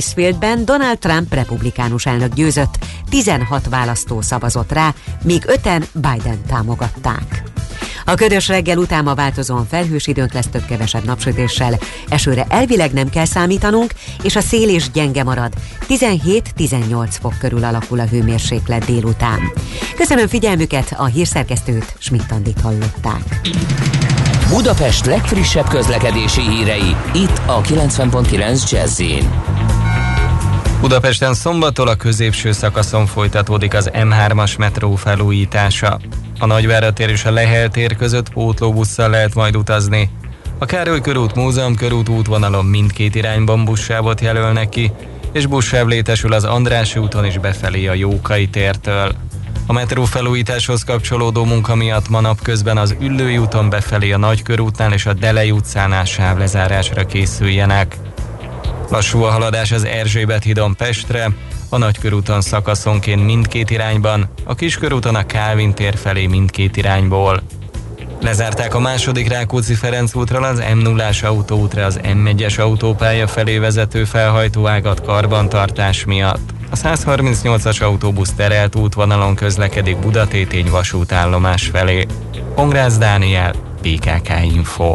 Nicefieldben Donald Trump republikánus elnök győzött, 16 választó szavazott rá, míg öten Biden támogatták. A ködös reggel után ma változóan felhős időnk lesz több-kevesebb napsütéssel. Esőre elvileg nem kell számítanunk, és a szél is gyenge marad. 17-18 fok körül alakul a hőmérséklet délután. Köszönöm figyelmüket, a hírszerkesztőt Schmidt-Andit hallották. Budapest legfrissebb közlekedési hírei, itt a 90.9 jazz Budapesten szombattól a középső szakaszon folytatódik az M3-as metró felújítása. A Nagyvárat tér és a Lehel tér között pótlóbusszal lehet majd utazni. A Károly körút Múzeum körút útvonalon mindkét irányban buszsávot jelölnek ki, és buszsáv létesül az Andrássy úton is befelé a Jókai tértől. A metró felújításhoz kapcsolódó munka miatt ma napközben az Üllői úton befelé a Nagykörútnál és a Delei utcánál sávlezárásra készüljenek. Lassú a haladás az Erzsébet hídon Pestre, a Nagykörúton szakaszonként mindkét irányban, a Kiskörúton a Kálvin tér felé mindkét irányból. Lezárták a második Rákóczi Ferenc útról az m 0 autóútra az M1-es autópálya felé vezető felhajtóágat karbantartás miatt. A 138-as autóbusz terelt útvonalon közlekedik Budatétény vasútállomás felé. Pongrász Dániel, PKK Info.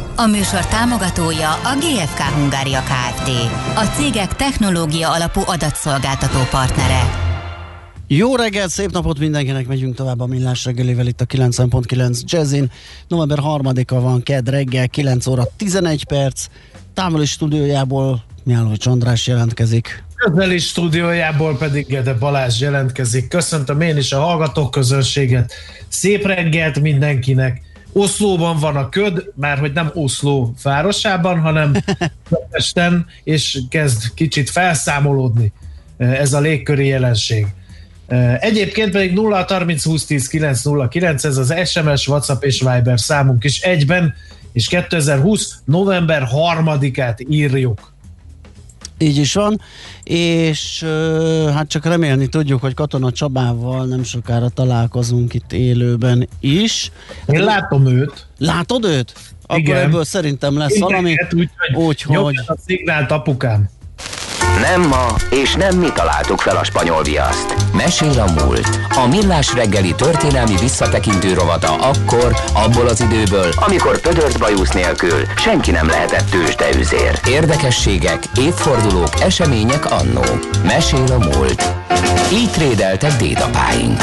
A műsor támogatója a GFK Hungária Kft. A cégek technológia alapú adatszolgáltató partnere. Jó reggelt, szép napot mindenkinek, megyünk tovább a millás reggelivel itt a 9.9 Jazzin. November 3-a van, ked reggel, 9 óra 11 perc. Távoli stúdiójából Miálló András jelentkezik. Közeli stúdiójából pedig Gede Balázs jelentkezik. Köszöntöm én is a hallgatók közönséget. Szép reggelt mindenkinek. Oszlóban van a köd, már hogy nem Oszló városában, hanem Pesten, és kezd kicsit felszámolódni ez a légköri jelenség. Egyébként pedig 0 30 20 10 9 0 9, ez az SMS, WhatsApp és Viber számunk is egyben, és 2020 november 3-át írjuk. Így is van, és hát csak remélni tudjuk, hogy Katona Csabával nem sokára találkozunk itt élőben is. Én látom őt. Látod őt? Akkor Igen. ebből szerintem lesz Én valami. Úgyhogy... Úgy, a szignált apukám. Nem ma, és nem mi találtuk fel a spanyol viaszt. Mesél a múlt. A millás reggeli történelmi visszatekintő rovata akkor, abból az időből, amikor pödört bajusz nélkül senki nem lehetett tőzsdeüzér. Érdekességek, évfordulók, események annó. Mesél a múlt. Így trédeltek dédapáink.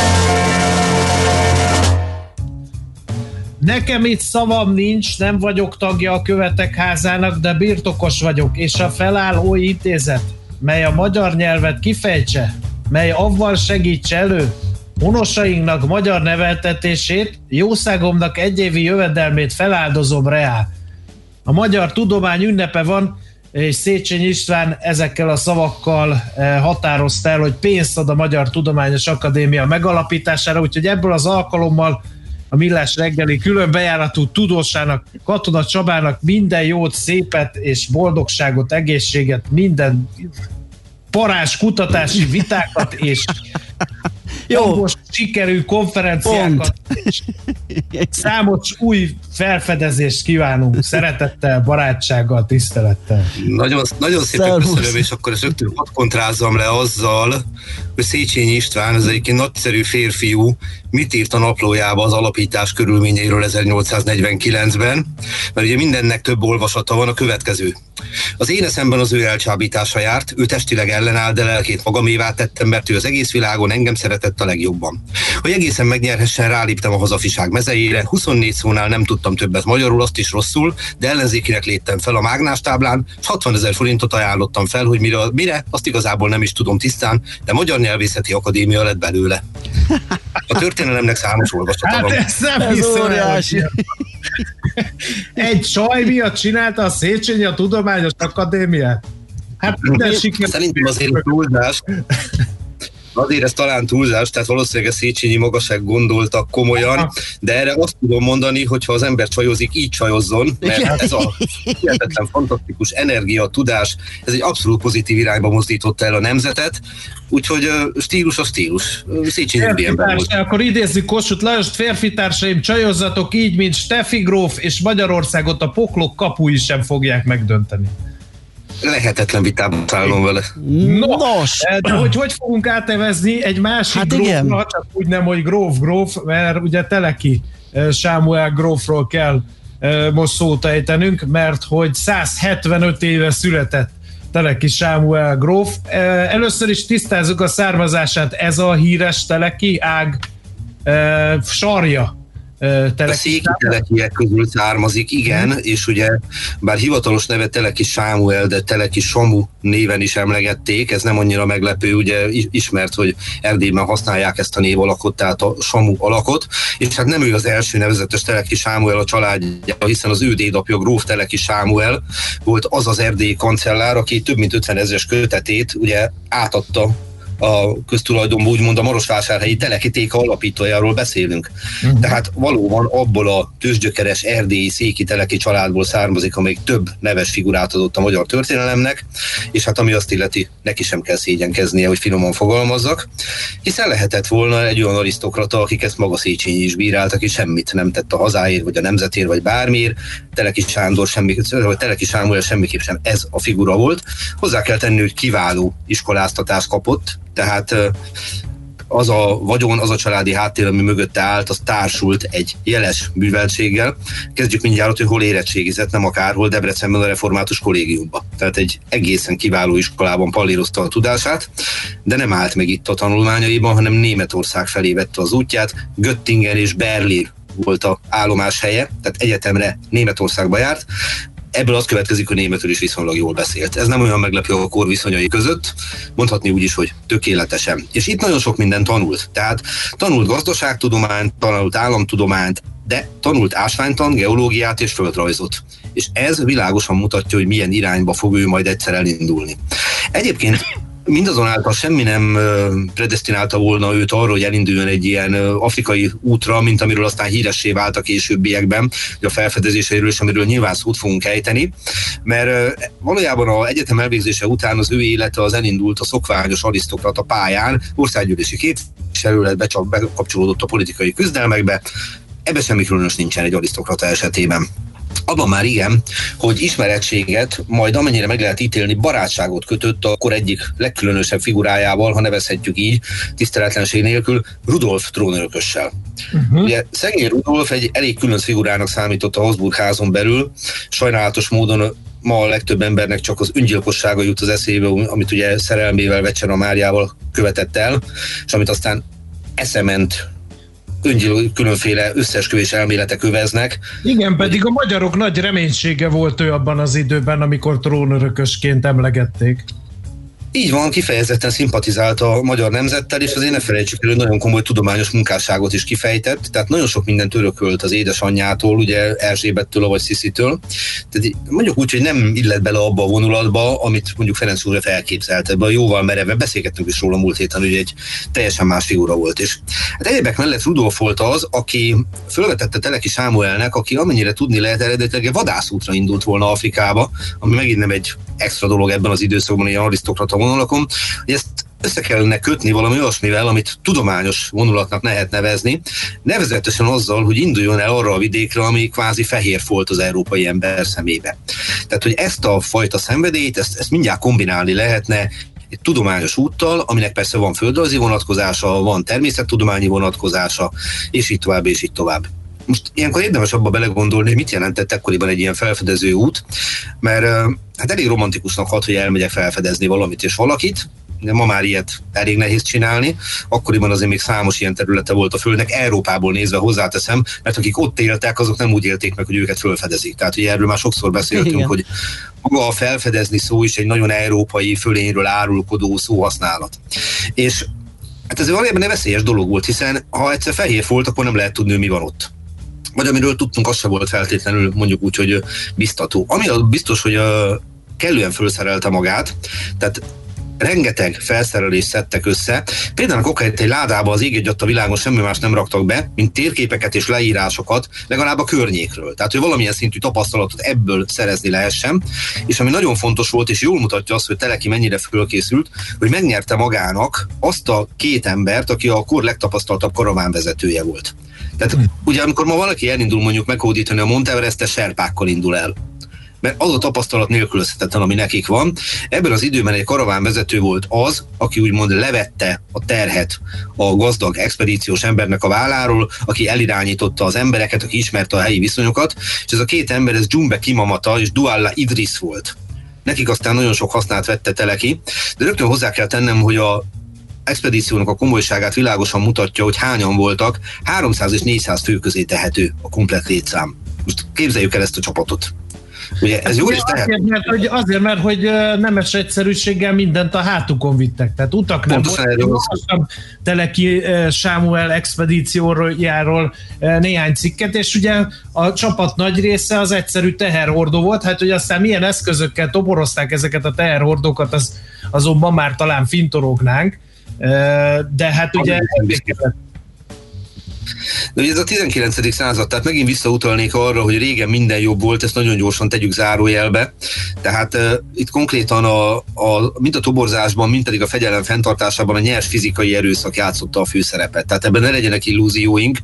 Nekem itt szavam nincs, nem vagyok tagja a követek házának, de birtokos vagyok, és a felálló intézet mely a magyar nyelvet kifejtse, mely avval segítse elő honosainknak magyar neveltetését, jószágomnak egyévi jövedelmét feláldozom reál. A magyar tudomány ünnepe van, és Széchenyi István ezekkel a szavakkal eh, határozta el, hogy pénzt ad a Magyar Tudományos Akadémia megalapítására, úgyhogy ebből az alkalommal a Millás reggeli külön bejáratú tudósának, Katona Csabának minden jót, szépet és boldogságot, egészséget, minden parás kutatási vitákat és jó. sikerű konferenciákat. És számos új felfedezést kívánunk. Szeretettel, barátsággal, tisztelettel. Nagyon, nagyon szépen köszönöm, és akkor ezt rögtön hat kontrázzam le azzal, hogy Széchenyi István, ez egy nagyszerű férfiú, mit írt a naplójába az alapítás körülményeiről 1849-ben, mert ugye mindennek több olvasata van a következő. Az én eszemben az ő elcsábítása járt, ő testileg ellenáll, de lelkét magamévá tettem, mert ő az egész világon engem szeretett a legjobban. Hogy egészen megnyerhessen, ráléptem a hazafiság mezejére, 24 szónál nem tudtam többet magyarul, azt is rosszul, de ellenzékinek léptem fel a mágnástáblán, és 60 ezer forintot ajánlottam fel, hogy mire, mire, azt igazából nem is tudom tisztán, de Magyar Nyelvészeti Akadémia lett belőle. A történelemnek számos olvasata hát van. Ez nem ez óriási. Egy csaj miatt csinálta a Széchenyi a Tudományos Akadémiát? Hát minden siker... Szerintem azért túlzás. Azért ez talán túlzás, tehát valószínűleg a Széchenyi magaság gondoltak komolyan, de erre azt tudom mondani, hogy ha az ember csajozik, így csajozzon, mert ez a hihetetlen fantasztikus energia, tudás, ez egy abszolút pozitív irányba mozdította el a nemzetet, úgyhogy stílus a stílus. Széchenyi ember volt. Akkor idézzük Kossuth Lajost, férfi társaim, csajozzatok így, mint Steffi Gróf, és Magyarországot a poklok kapui sem fogják megdönteni lehetetlen vitában szállom vele. Nos! De hogy, hogy fogunk átevezni egy másik hát grófra, csak úgy nem, hogy gróf, gróf, mert ugye Teleki Sámuel grófról kell most szót ejtenünk, mert hogy 175 éve született Teleki Sámuel gróf. Először is tisztázzuk a származását, ez a híres Teleki ág sarja Teleki a széki telekiek közül származik, igen, hmm. és ugye bár hivatalos neve Teleki Sámuel, de Teleki Samu néven is emlegették, ez nem annyira meglepő, ugye ismert, hogy Erdélyben használják ezt a név alakot, tehát a Samu alakot, és hát nem ő az első nevezetes Teleki Sámuel a családja, hiszen az ő dédapja Gróf Teleki Sámuel volt az az erdélyi kancellár, aki több mint 50 ezres kötetét ugye átadta a köztulajdonban úgymond a Marosvásárhelyi telekitéka alapítójáról beszélünk. Uh-huh. Tehát valóban abból a tőzsgyökeres erdélyi széki teleki családból származik, amelyik több neves figurát adott a magyar történelemnek, és hát ami azt illeti, neki sem kell szégyenkeznie, hogy finoman fogalmazzak, hiszen lehetett volna egy olyan arisztokrata, akik ezt maga Széchenyi is bírált, aki semmit nem tett a hazáért, vagy a nemzetért, vagy bármiért. Teleki Sándor semmi, vagy Teleki Sámuel semmiképp sem ez a figura volt. Hozzá kell tenni, hogy kiváló iskoláztatást kapott, tehát az a vagyon, az a családi háttér, ami mögötte állt, az társult egy jeles műveltséggel. Kezdjük mindjárt, hogy hol érettségizett, nem akárhol, Debrecenben a református kollégiumba. Tehát egy egészen kiváló iskolában pallírozta a tudását, de nem állt meg itt a tanulmányaiban, hanem Németország felé vette az útját. Göttingen és Berlin volt a állomás helye, tehát egyetemre Németországba járt, ebből az következik, hogy németül is viszonylag jól beszélt. Ez nem olyan meglepő a kor viszonyai között, mondhatni úgy is, hogy tökéletesen. És itt nagyon sok minden tanult. Tehát tanult gazdaságtudományt, tanult államtudományt, de tanult ásványtan, geológiát és földrajzot. És ez világosan mutatja, hogy milyen irányba fog ő majd egyszer elindulni. Egyébként mindazonáltal semmi nem predestinálta volna őt arra, hogy elinduljon egy ilyen afrikai útra, mint amiről aztán híressé vált a későbbiekben, a felfedezéseiről, és amiről nyilván szót fogunk ejteni, mert valójában a egyetem elvégzése után az ő élete az elindult a szokványos arisztokrata pályán, országgyűlési képviselő lett, becsak, bekapcsolódott a politikai küzdelmekbe, ebbe semmi különös nincsen egy arisztokrata esetében abban már igen, hogy ismerettséget, majd amennyire meg lehet ítélni, barátságot kötött akkor egyik legkülönösebb figurájával, ha nevezhetjük így, tiszteletlenség nélkül, Rudolf trónörökössel. Uh-huh. Ugye szegény Rudolf egy elég külön figurának számított a Habsburg házon belül, sajnálatos módon ma a legtöbb embernek csak az öngyilkossága jut az eszébe, amit ugye szerelmével, Vecsera Máriával követett el, és amit aztán eszement öngyiló különféle összesküvés elméletek öveznek. Igen, pedig a magyarok nagy reménysége volt ő abban az időben, amikor trónörökösként emlegették. Így van, kifejezetten szimpatizált a magyar nemzettel, és azért ne felejtsük el, hogy nagyon komoly tudományos munkásságot is kifejtett, tehát nagyon sok mindent örökölt az édesanyjától, ugye Erzsébettől vagy Sziszitől. Tehát mondjuk úgy, hogy nem illet bele abba a vonulatba, amit mondjuk Ferenc úr elképzelt, ebbe a jóval mereve. Beszélgettünk is róla múlt héten, hogy egy teljesen más figura volt. És hát egyébek mellett Rudolf volt az, aki fölvetette Teleki Sámuelnek, aki amennyire tudni lehet eredetileg vadászútra indult volna Afrikába, ami megint nem egy extra dolog ebben az időszakban, ilyen arisztokrata vonalakon, hogy ezt össze kellene kötni valami olyasmivel, amit tudományos vonulatnak lehet nevezni, nevezetesen azzal, hogy induljon el arra a vidékre, ami kvázi fehér volt az európai ember szemébe. Tehát, hogy ezt a fajta szenvedélyt, ezt, ezt mindjárt kombinálni lehetne egy tudományos úttal, aminek persze van földrajzi vonatkozása, van természettudományi vonatkozása, és így tovább, és így tovább. Most ilyenkor érdemes abba belegondolni, hogy mit jelentett ekkoriban egy ilyen felfedező út, mert hát elég romantikusnak hat, hogy elmegyek felfedezni valamit és valakit, de ma már ilyet elég nehéz csinálni. Akkoriban azért még számos ilyen területe volt a Földnek, Európából nézve hozzáteszem, mert akik ott éltek, azok nem úgy élték meg, hogy őket felfedezik. Tehát ugye erről már sokszor beszéltünk, Igen. hogy maga a felfedezni szó is egy nagyon európai fölényről árulkodó szóhasználat. És hát ez valójában egy veszélyes dolog volt, hiszen ha egyszer fehér volt, akkor nem lehet tudni, mi van ott vagy amiről tudtunk, az se volt feltétlenül mondjuk úgy, hogy biztató. Ami az biztos, hogy kellően felszerelte magát, tehát rengeteg felszerelést szedtek össze. Például a egy ládába az ég a világon semmi más nem raktak be, mint térképeket és leírásokat, legalább a környékről. Tehát, hogy valamilyen szintű tapasztalatot ebből szerezni lehessen. És ami nagyon fontos volt, és jól mutatja azt, hogy Teleki mennyire fölkészült, hogy megnyerte magának azt a két embert, aki a kor legtapasztaltabb karavánvezetője volt. Tehát hmm. ugye amikor ma valaki elindul mondjuk meghódítani a Monteverest, serpákkal indul el mert az a tapasztalat nélkülözhetetlen, ami nekik van. Ebben az időben egy karavánvezető volt az, aki úgymond levette a terhet a gazdag expedíciós embernek a válláról, aki elirányította az embereket, aki ismerte a helyi viszonyokat, és ez a két ember, ez Jumbe Kimamata és Dualla Idris volt. Nekik aztán nagyon sok hasznát vette Teleki, de rögtön hozzá kell tennem, hogy a expedíciónak a komolyságát világosan mutatja, hogy hányan voltak, 300 és 400 fő közé tehető a komplet létszám. Most képzeljük el ezt a csapatot. Ugye ez jó is azért, mert, hogy, azért, mert hogy nemes egyszerűséggel mindent a hátukon vittek. Tehát utak nem voltak. Teleki Sámuel expedíciójáról néhány cikket, és ugye a csapat nagy része az egyszerű teherhordó volt, hát hogy aztán milyen eszközökkel toborozták ezeket a teherhordókat, az, azonban már talán fintorognánk, De hát ugye de ugye ez a 19. század, tehát megint visszautalnék arra, hogy régen minden jobb volt, ezt nagyon gyorsan tegyük zárójelbe. Tehát uh, itt konkrétan a, a, mind a toborzásban, mind pedig a fegyelem fenntartásában a nyers fizikai erőszak játszotta a főszerepet. Tehát ebben ne legyenek illúzióink.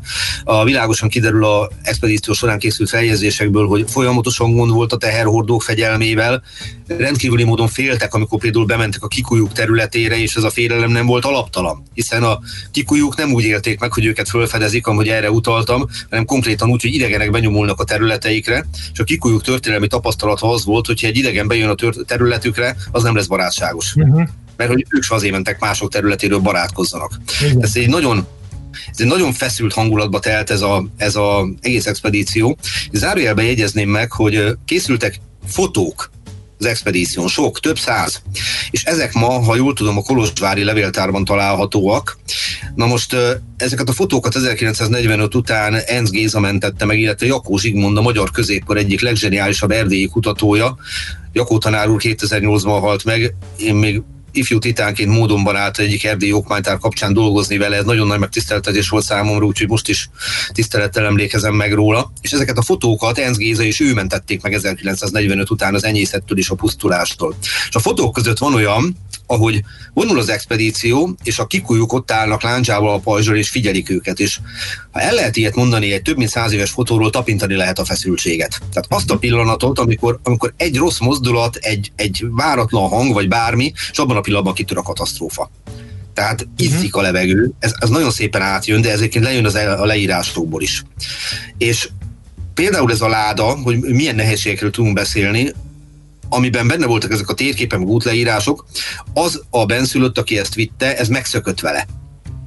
A világosan kiderül a expedíció során készült feljegyzésekből, hogy folyamatosan gond volt a teherhordók fegyelmével, rendkívüli módon féltek, amikor például bementek a kikujuk területére, és ez a félelem nem volt alaptalan, hiszen a kikujuk nem úgy élték meg, hogy őket felfedezik, ahogy erre utaltam, hanem konkrétan úgy, hogy idegenek benyomulnak a területeikre, és a kikujuk történelmi tapasztalata az volt, hogy egy idegen bejön a területükre, az nem lesz barátságos. Uh-huh. Mert hogy ők sem azért mentek mások területéről barátkozzanak. Igen. Ez egy nagyon ez egy nagyon feszült hangulatba telt ez a, ez a egész expedíció. Zárójelben jegyezném meg, hogy készültek fotók az expedíción, sok, több száz. És ezek ma, ha jól tudom, a Kolozsvári levéltárban találhatóak. Na most ezeket a fotókat 1945 után Enz Géza mentette meg, illetve Jakó Zsigmond, a magyar középkor egyik legzseniálisabb erdélyi kutatója. Jakó tanár úr 2008-ban halt meg, én még ifjú titánként módonban állt egyik erdélyi okmánytár kapcsán dolgozni vele, ez nagyon nagy megtiszteltetés volt számomra, úgyhogy most is tisztelettel emlékezem meg róla. És ezeket a fotókat Enz Géza és ő mentették meg 1945 után az enyészettől és a pusztulástól. És a fotók között van olyan, ahogy vonul az expedíció, és a kikujuk ott állnak láncsával a pajzsal, és figyelik őket. És ha el lehet ilyet mondani, egy több mint száz éves fotóról tapintani lehet a feszültséget. Tehát azt a pillanatot, amikor, amikor egy rossz mozdulat, egy, egy váratlan hang, vagy bármi, és abban a pillanatban kitör a katasztrófa. Tehát iszik a levegő, ez, ez nagyon szépen átjön, de ezért lejön az a leírásokból is. És például ez a láda, hogy milyen nehézségekről tudunk beszélni, amiben benne voltak ezek a térképek, meg útleírások, az a benszülött, aki ezt vitte, ez megszökött vele.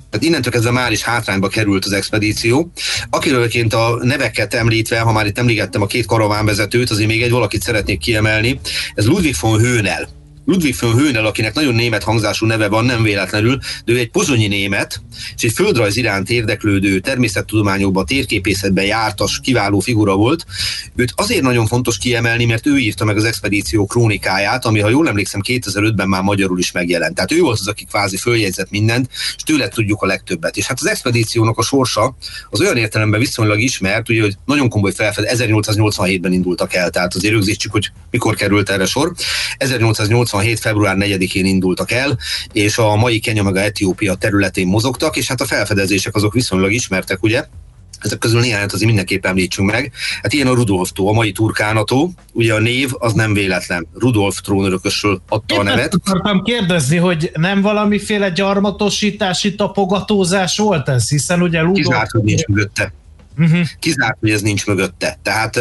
Tehát innentől kezdve már is hátrányba került az expedíció. Akirőként a neveket említve, ha már itt említettem a két karavánvezetőt, azért még egy valakit szeretnék kiemelni. Ez Ludwig von Höhnel, Ludwig von Höhnel, akinek nagyon német hangzású neve van, nem véletlenül, de ő egy pozsonyi német, és egy földrajz iránt érdeklődő, természettudományokban, térképészetben jártas, kiváló figura volt. Őt azért nagyon fontos kiemelni, mert ő írta meg az expedíció krónikáját, ami, ha jól emlékszem, 2005-ben már magyarul is megjelent. Tehát ő volt az, aki kvázi följegyzett mindent, és tőle tudjuk a legtöbbet. És hát az expedíciónak a sorsa az olyan értelemben viszonylag ismert, ugye, hogy nagyon komoly felfed, 1887-ben indultak el, tehát azért rögzítsük, hogy mikor került erre sor. 1880 87. február 4-én indultak el, és a mai Kenya meg a Etiópia területén mozogtak, és hát a felfedezések azok viszonylag ismertek, ugye? Ezek közül néhányat azért mindenképp említsünk meg. Hát ilyen a Rudolf tó, a mai turkánató, ugye a név az nem véletlen. Rudolf trónörökösről adta Én a nevet. akartam kérdezni, hogy nem valamiféle gyarmatosítási tapogatózás volt ez, hiszen ugye Rudolf... Kizárt, hogy nincs mögötte. Uh-huh. Kizárt, hogy ez nincs mögötte. Tehát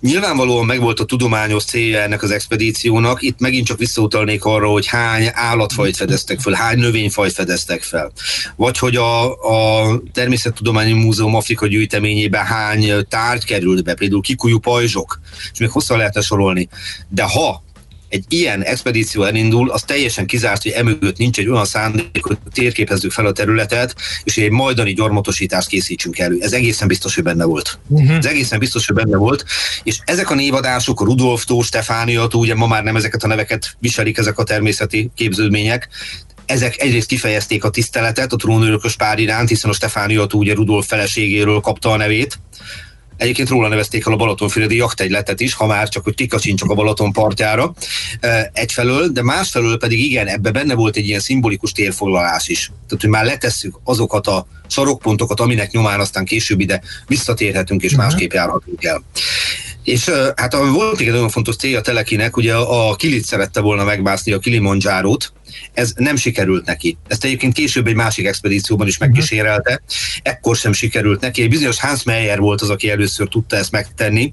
Nyilvánvalóan megvolt a tudományos célja ennek az expedíciónak. Itt megint csak visszautalnék arra, hogy hány állatfajt fedeztek fel, hány növényfajt fedeztek fel. Vagy hogy a, a Természettudományi Múzeum Afrika gyűjteményében hány tárgy került be, például kikujú pajzsok, és még hosszan lehetne sorolni. De ha egy ilyen expedíció elindul, az teljesen kizárt, hogy emögött nincs egy olyan szándék, hogy térképezzük fel a területet, és egy majdani gyarmatosítást készítsünk elő. Ez egészen biztos, hogy benne volt. Uh-huh. Ez egészen biztos, hogy benne volt. És ezek a névadások, a Rudolftó, Stefániató, ugye ma már nem ezeket a neveket viselik ezek a természeti képződmények, ezek egyrészt kifejezték a tiszteletet a trónőrökös pár iránt, hiszen a Stefániató ugye Rudolf feleségéről kapta a nevét, Egyébként róla nevezték el a Balatonfüredi jachtegyletet is, ha már csak, hogy kikacsincsak a Balaton partjára egyfelől, de másfelől pedig igen, ebbe benne volt egy ilyen szimbolikus térfoglalás is. Tehát, hogy már letesszük azokat a sarokpontokat, aminek nyomán aztán később ide visszatérhetünk és másképp járhatunk el. És hát volt még egy nagyon fontos célja Telekinek, ugye a Kilit szerette volna megmászni a Kilimanjárót, ez nem sikerült neki. Ezt egyébként később egy másik expedícióban is mhm. megkísérelte, ekkor sem sikerült neki. Egy bizonyos Hans Meyer volt az, aki először tudta ezt megtenni,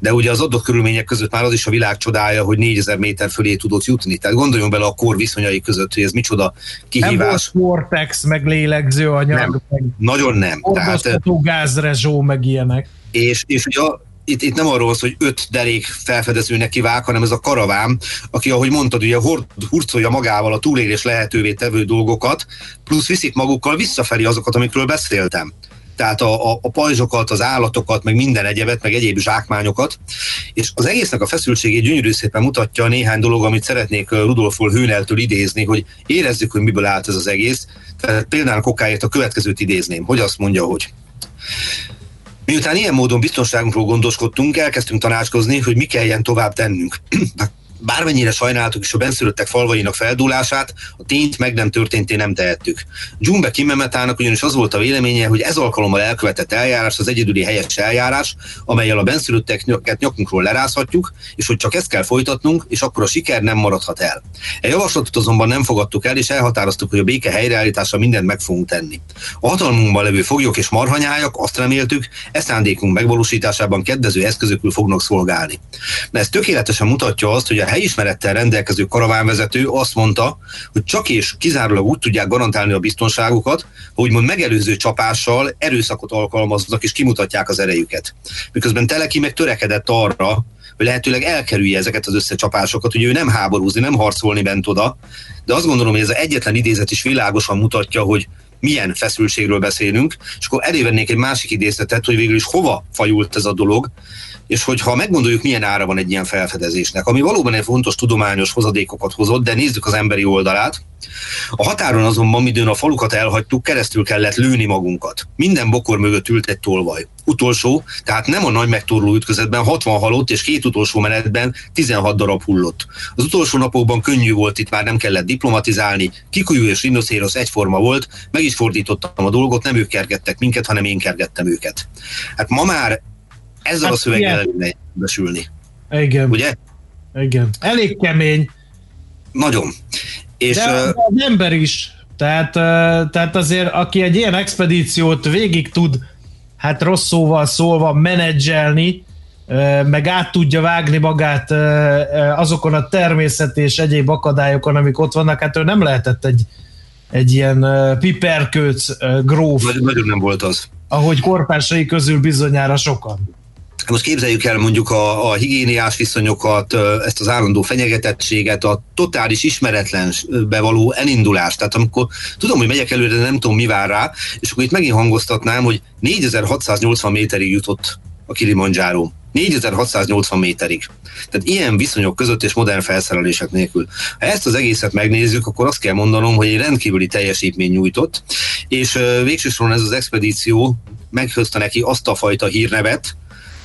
de ugye az adott körülmények között már az is a világ csodája, hogy 4000 méter fölé tudott jutni. Tehát gondoljon bele a kor viszonyai között, hogy ez micsoda kihívás. Nem volt vortex, meg lélegző anyag. Nem, meg nagyon nem. Tehát, gázrezsó, meg ilyenek. És, és ugye itt, itt nem arról szól, hogy öt derék felfedezőnek kivák, hanem ez a karaván, aki, ahogy mondtad, ugye hurcolja magával a túlélés lehetővé tevő dolgokat, plusz viszik magukkal visszafelé azokat, amikről beszéltem. tehát a, a, a pajzsokat, az állatokat, meg minden egyebet, meg egyéb zsákmányokat, és az egésznek a feszültségét gyönyörű szépen mutatja néhány dolog, amit szeretnék Rudolf Hőneltől idézni, hogy érezzük, hogy miből állt ez az egész. Tehát például kokáért a következőt idézném, hogy azt mondja, hogy Miután ilyen módon biztonságunkról gondoskodtunk, elkezdtünk tanácskozni, hogy mi kelljen tovább tennünk. Bármennyire sajnáltuk is a benszülöttek falvainak feldúlását, a tényt meg nem történté nem tehettük. Jumbe Kimemetának ugyanis az volt a véleménye, hogy ez alkalommal elkövetett eljárás az egyedüli helyes eljárás, amelyel a benszülötteket nyakunkról lerázhatjuk, és hogy csak ezt kell folytatnunk, és akkor a siker nem maradhat el. E javaslatot azonban nem fogadtuk el, és elhatároztuk, hogy a béke helyreállítása mindent meg fogunk tenni. A hatalmunkban levő foglyok és marhanyájak azt reméltük, e szándékunk megvalósításában kedvező eszközökül fognak szolgálni. De ez tökéletesen mutatja azt, hogy a helyismerettel rendelkező karavánvezető azt mondta, hogy csak és kizárólag úgy tudják garantálni a biztonságukat, hogy úgymond megelőző csapással erőszakot alkalmaznak és kimutatják az erejüket. Miközben Teleki meg törekedett arra, hogy lehetőleg elkerülje ezeket az összecsapásokat, hogy ő nem háborúzni, nem harcolni bent oda, de azt gondolom, hogy ez az egyetlen idézet is világosan mutatja, hogy milyen feszültségről beszélünk, és akkor elévennék egy másik idézetet, hogy végül is hova fajult ez a dolog, és hogyha meggondoljuk, milyen ára van egy ilyen felfedezésnek, ami valóban egy fontos tudományos hozadékokat hozott, de nézzük az emberi oldalát. A határon azonban, midőn a falukat elhagytuk, keresztül kellett lőni magunkat. Minden bokor mögött ült egy tolvaj. Utolsó, tehát nem a nagy megtorló ütközetben 60 halott, és két utolsó menetben 16 darab hullott. Az utolsó napokban könnyű volt, itt már nem kellett diplomatizálni, kikujú és rinocéros egyforma volt, meg is fordítottam a dolgot, nem ők kergettek minket, hanem én kergettem őket. Hát ma már ezzel hát a szöveggel besülni. Igen. Ugye? Igen. Elég kemény. Nagyon. És, de, de az ember is. Tehát, tehát azért, aki egy ilyen expedíciót végig tud, hát rossz szóval szólva menedzselni, meg át tudja vágni magát azokon a természet és egyéb akadályokon, amik ott vannak, hát ő nem lehetett egy, egy ilyen piperkőc gróf. Nagyon, nagyon nem volt az. Ahogy korpásai közül bizonyára sokan. Most képzeljük el mondjuk a, a higiéniás viszonyokat, ezt az állandó fenyegetettséget, a totális ismeretlenbe való elindulást. Tehát amikor tudom, hogy megyek előre, de nem tudom, mi vár rá, és akkor itt megint hangoztatnám, hogy 4680 méterig jutott a Kilimanjaro. 4680 méterig. Tehát ilyen viszonyok között és modern felszerelések nélkül. Ha ezt az egészet megnézzük, akkor azt kell mondanom, hogy egy rendkívüli teljesítmény nyújtott, és végsősoron ez az expedíció meghozta neki azt a fajta hírnevet,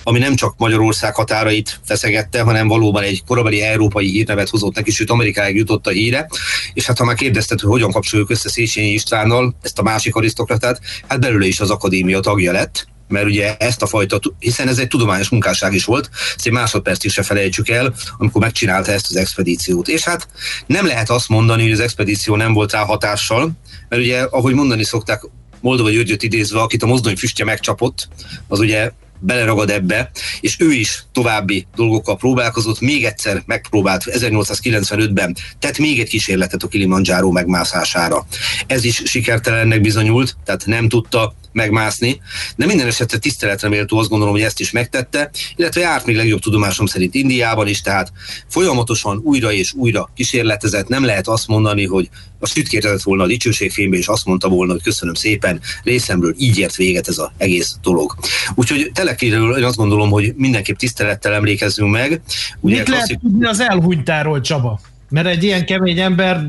ami nem csak Magyarország határait feszegette, hanem valóban egy korabeli európai hírnevet hozott neki, sőt Amerikáig jutott a híre. És hát ha már kérdezted, hogy hogyan kapcsoljuk össze Széchenyi Istvánnal, ezt a másik arisztokratát, hát belőle is az akadémia tagja lett, mert ugye ezt a fajta, hiszen ez egy tudományos munkásság is volt, ezt egy másodperc is se felejtsük el, amikor megcsinálta ezt az expedíciót. És hát nem lehet azt mondani, hogy az expedíció nem volt rá hatással, mert ugye, ahogy mondani szokták, Moldova Györgyöt idézve, akit a mozdony füstje megcsapott, az ugye beleragad ebbe, és ő is további dolgokkal próbálkozott, még egyszer megpróbált 1895-ben, tett még egy kísérletet a Kilimanjaro megmászására. Ez is sikertelennek bizonyult, tehát nem tudta megmászni, de minden esetre tiszteletre méltó azt gondolom, hogy ezt is megtette, illetve járt még legjobb tudomásom szerint Indiában is, tehát folyamatosan újra és újra kísérletezett, nem lehet azt mondani, hogy a sütkértezett volna a dicsőségfilmbe, és azt mondta volna, hogy köszönöm szépen, részemről így ért véget ez az egész dolog. Úgyhogy telekéről én azt gondolom, hogy mindenképp tisztelettel emlékezzünk meg. Ugye Mit lehet tudni az elhunytáról, Csaba? Mert egy ilyen kemény ember,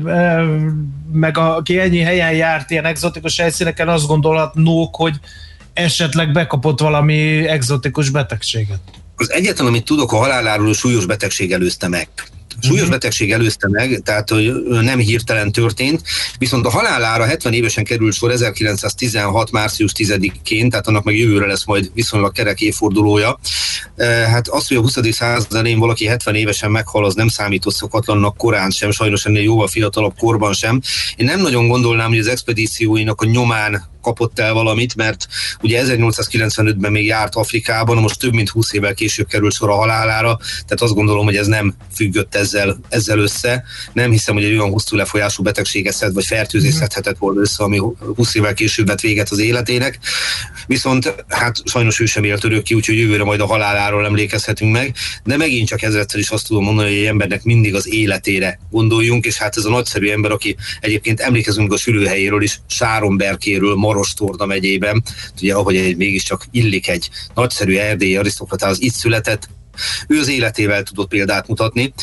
meg a, aki ennyi helyen járt ilyen exotikus helyszíneken, azt gondolhatnók, hogy esetleg bekapott valami exotikus betegséget. Az egyetlen, amit tudok, a haláláról súlyos betegség előzte meg. Súlyos betegség előzte meg, tehát hogy nem hirtelen történt, viszont a halálára 70 évesen került sor 1916. március 10-én, tehát annak meg jövőre lesz majd viszonylag kerek évfordulója. Hát az, hogy a 20. század elején valaki 70 évesen meghal, az nem számított szokatlannak korán sem, sajnos ennél jóval fiatalabb korban sem. Én nem nagyon gondolnám, hogy az expedícióinak a nyomán kapott el valamit, mert ugye 1895-ben még járt Afrikában, most több mint 20 évvel később került sor a halálára, tehát azt gondolom, hogy ez nem függött ezzel, ezzel össze. Nem hiszem, hogy egy olyan hosszú lefolyású betegséget szed, vagy fertőzés szedhetett volna össze, ami 20 évvel később vett véget az életének. Viszont hát sajnos ő sem élt örökké, úgyhogy jövőre majd a haláláról emlékezhetünk meg, de megint csak ezrettel is azt tudom mondani, hogy egy embernek mindig az életére gondoljunk, és hát ez a nagyszerű ember, aki egyébként emlékezünk a sülőhelyéről is, Sáron Berkéről, Marostorna megyében, ugye ahogy egy mégiscsak illik egy nagyszerű erdélyi arisztokratához itt született, ő az életével tudott példát mutatni.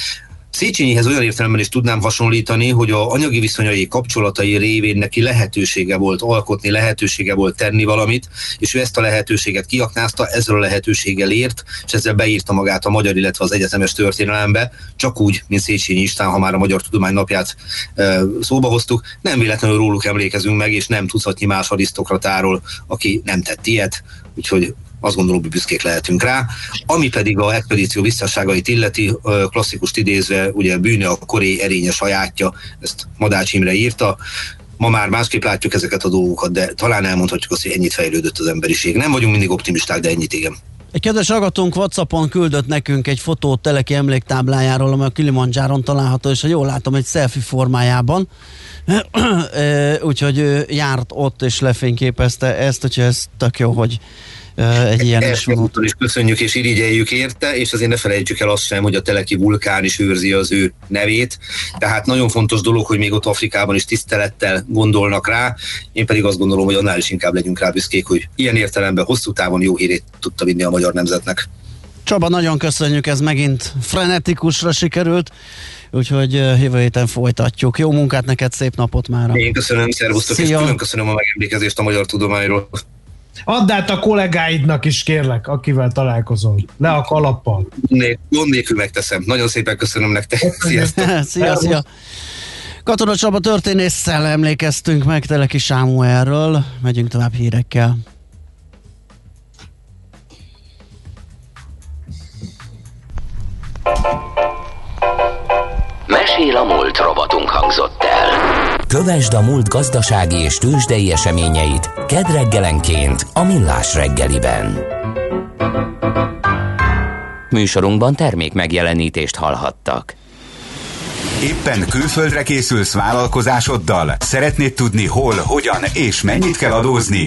Széchenyihez olyan értelemben is tudnám hasonlítani, hogy a anyagi viszonyai kapcsolatai révén neki lehetősége volt alkotni, lehetősége volt tenni valamit, és ő ezt a lehetőséget kiaknázta, ezzel a lehetőséggel ért, és ezzel beírta magát a magyar, illetve az egyetemes történelembe, csak úgy, mint Széchenyi István, ha már a Magyar Tudomány napját e, szóba hoztuk, nem véletlenül róluk emlékezünk meg, és nem tudhatni más arisztokratáról, aki nem tett ilyet, úgyhogy azt gondolom, hogy büszkék lehetünk rá. Ami pedig a expedíció visszasságait illeti, klasszikust idézve, ugye bűne a koré erénye sajátja, ezt Madács Imre írta, ma már másképp látjuk ezeket a dolgokat, de talán elmondhatjuk azt, hogy ennyit fejlődött az emberiség. Nem vagyunk mindig optimisták, de ennyit igen. Egy kedves hallgatónk Whatsappon küldött nekünk egy fotót Teleki emléktáblájáról, ami a Kilimanjáron található, és ha jól látom, egy selfie formájában. Úgyhogy ő járt ott és lefényképezte ezt, úgyhogy ez tök jó, hogy egy ilyen is volt. is köszönjük és irigyeljük érte, és azért ne felejtsük el azt sem, hogy a teleki vulkán is őrzi az ő nevét. Tehát nagyon fontos dolog, hogy még ott Afrikában is tisztelettel gondolnak rá. Én pedig azt gondolom, hogy annál is inkább legyünk rá büszkék, hogy ilyen értelemben hosszú távon jó hírét tudta vinni a magyar nemzetnek. Csaba, nagyon köszönjük, ez megint frenetikusra sikerült, úgyhogy jövő héten folytatjuk. Jó munkát neked, szép napot már. Én köszönöm, szervusztok, Szia. és külön köszönöm a megemlékezést a magyar tudományról. Add át a kollégáidnak is, kérlek, akivel találkozol. Le a kalappal. Gond nélkül megteszem. Nagyon szépen köszönöm nektek. Sziasztok. szia, szia. Katona Csaba történésszel emlékeztünk meg Teleki Sámuelről. Megyünk tovább hírekkel. Mesél a múlt robotunk hangzott el. Kövesd a múlt gazdasági és tőzsdei eseményeit kedd reggelenként a Millás reggeliben. Műsorunkban termék megjelenítést hallhattak. Éppen külföldre készülsz vállalkozásoddal? Szeretnéd tudni hol, hogyan és mennyit kell adózni?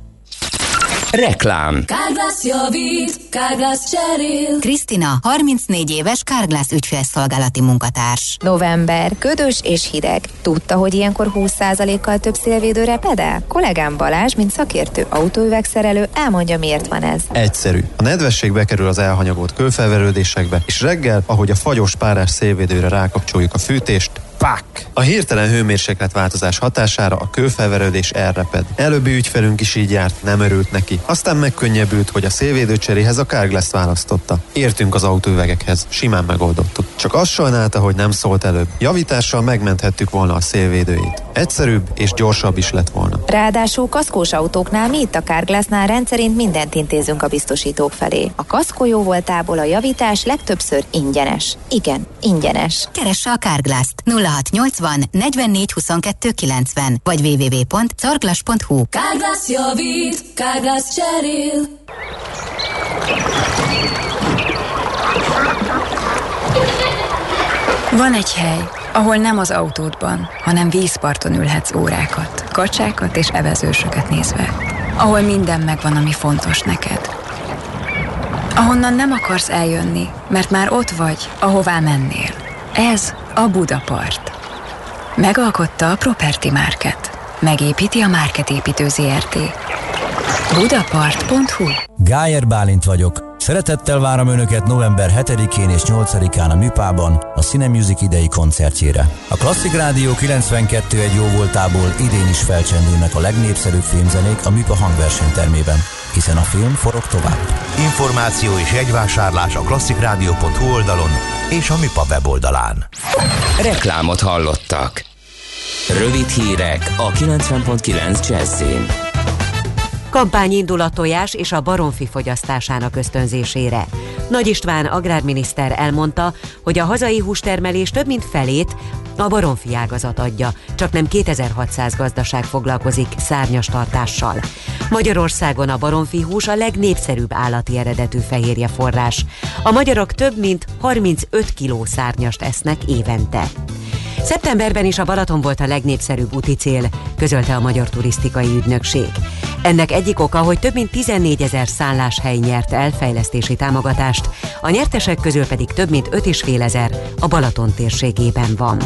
Reklám. Kárglász javít, Kárglász cserél. Krisztina, 34 éves Kárglász ügyfélszolgálati munkatárs. November, ködös és hideg. Tudta, hogy ilyenkor 20%-kal több szélvédőre pedel? Kollégám Balázs, mint szakértő autóüvegszerelő, elmondja, miért van ez. Egyszerű. A nedvesség bekerül az elhanyagolt kőfelverődésekbe, és reggel, ahogy a fagyos párás szélvédőre rákapcsoljuk a fűtést, Pak! A hirtelen hőmérséklet változás hatására a kőfelverődés elreped. Előbbi ügyfelünk is így járt, nem örült neki. Aztán megkönnyebbült, hogy a szélvédőcseréhez a carglass választotta. Értünk az autóüvegekhez, simán megoldottuk. Csak azt sajnálta, hogy nem szólt előbb. Javítással megmenthettük volna a szélvédőjét. Egyszerűbb és gyorsabb is lett volna. Ráadásul kaszkós autóknál mi itt a Carglassnál rendszerint mindent intézünk a biztosítók felé. A kaszkó jó voltából a javítás legtöbbször ingyenes. Igen, ingyenes. Keresse a Carglass-t 0680 44 22 90 vagy www.carglass.hu Carglass javít, Carglass cserél. Van egy hely, ahol nem az autódban, hanem vízparton ülhetsz órákat, kacsákat és evezősöket nézve. Ahol minden megvan, ami fontos neked. Ahonnan nem akarsz eljönni, mert már ott vagy, ahová mennél. Ez a Budapart. Megalkotta a Property Market. Megépíti a Market építő ZRT. Budapart.hu Gájer Bálint vagyok. Szeretettel várom Önöket november 7-én és 8-án a Műpában a Cine Music idei koncertjére. A Klasszik Rádió 92 egy jó voltából idén is felcsendülnek a legnépszerűbb filmzenék a Műpa hangversenytermében, hiszen a film forog tovább. Információ és jegyvásárlás a klasszikrádió.hu oldalon és a Műpa weboldalán. Reklámot hallottak. Rövid hírek a 90.9 Jazzin. Kampány indul a tojás és a baromfi fogyasztásának ösztönzésére. Nagy István agrárminiszter elmondta, hogy a hazai hústermelés több mint felét a baromfi ágazat adja, csak nem 2600 gazdaság foglalkozik szárnyas tartással. Magyarországon a baromfi hús a legnépszerűbb állati eredetű fehérje forrás. A magyarok több mint 35 kiló szárnyast esznek évente. Szeptemberben is a Balaton volt a legnépszerűbb úti cél, közölte a Magyar Turisztikai Ügynökség. Ennek egyik oka, hogy több mint 14 ezer szálláshely nyert el fejlesztési támogatást, a nyertesek közül pedig több mint 5,5 ezer a Balaton térségében van.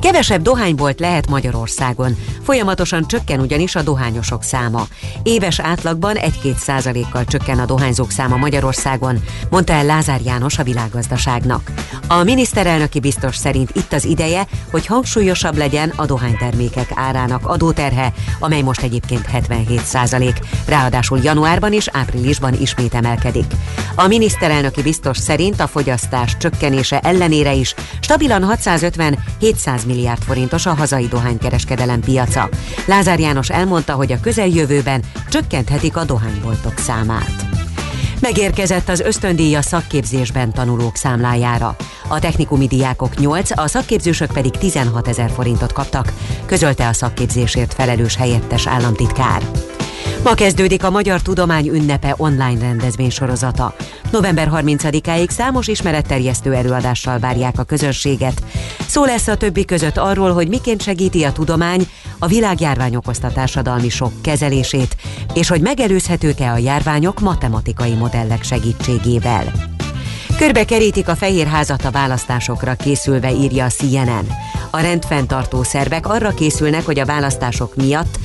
Kevesebb dohánybolt lehet Magyarországon. Folyamatosan csökken ugyanis a dohányosok száma. Éves átlagban 1-2 százalékkal csökken a dohányzók száma Magyarországon, mondta el Lázár János a világgazdaságnak. A miniszterelnöki biztos szerint itt az ideje, hogy hangsúlyosabb legyen a dohánytermékek árának adóterhe, amely most egyébként 77 százalék, ráadásul januárban és áprilisban ismét emelkedik. A miniszterelnöki biztos szerint a fogyasztás csökkenése ellenére is stabilan 650-700 milliárd forintos a hazai dohánykereskedelem piaca. Lázár János elmondta, hogy a közeljövőben csökkenthetik a dohányboltok számát. Megérkezett az ösztöndíja szakképzésben tanulók számlájára. A technikumi diákok 8, a szakképzősök pedig 16 ezer forintot kaptak, közölte a szakképzésért felelős helyettes államtitkár. Ma kezdődik a Magyar Tudomány Ünnepe online rendezvény sorozata. November 30-áig számos ismeretterjesztő előadással várják a közönséget. Szó lesz a többi között arról, hogy miként segíti a tudomány a világjárvány okozta társadalmi sok kezelését, és hogy megelőzhetők-e a járványok matematikai modellek segítségével. Körbe kerítik a Fehérházat a választásokra készülve, írja a CNN. A rendfenntartó szervek arra készülnek, hogy a választások miatt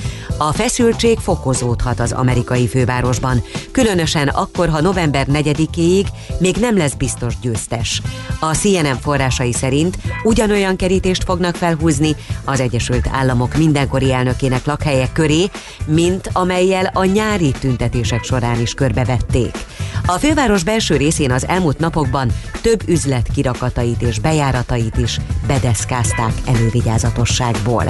a feszültség fokozódhat az amerikai fővárosban, különösen akkor, ha november 4-éig még nem lesz biztos győztes. A CNN forrásai szerint ugyanolyan kerítést fognak felhúzni az Egyesült Államok mindenkori elnökének lakhelyek köré, mint amelyel a nyári tüntetések során is körbevették. A főváros belső részén az elmúlt napokban több üzlet kirakatait és bejáratait is bedeszkázták elővigyázatosságból.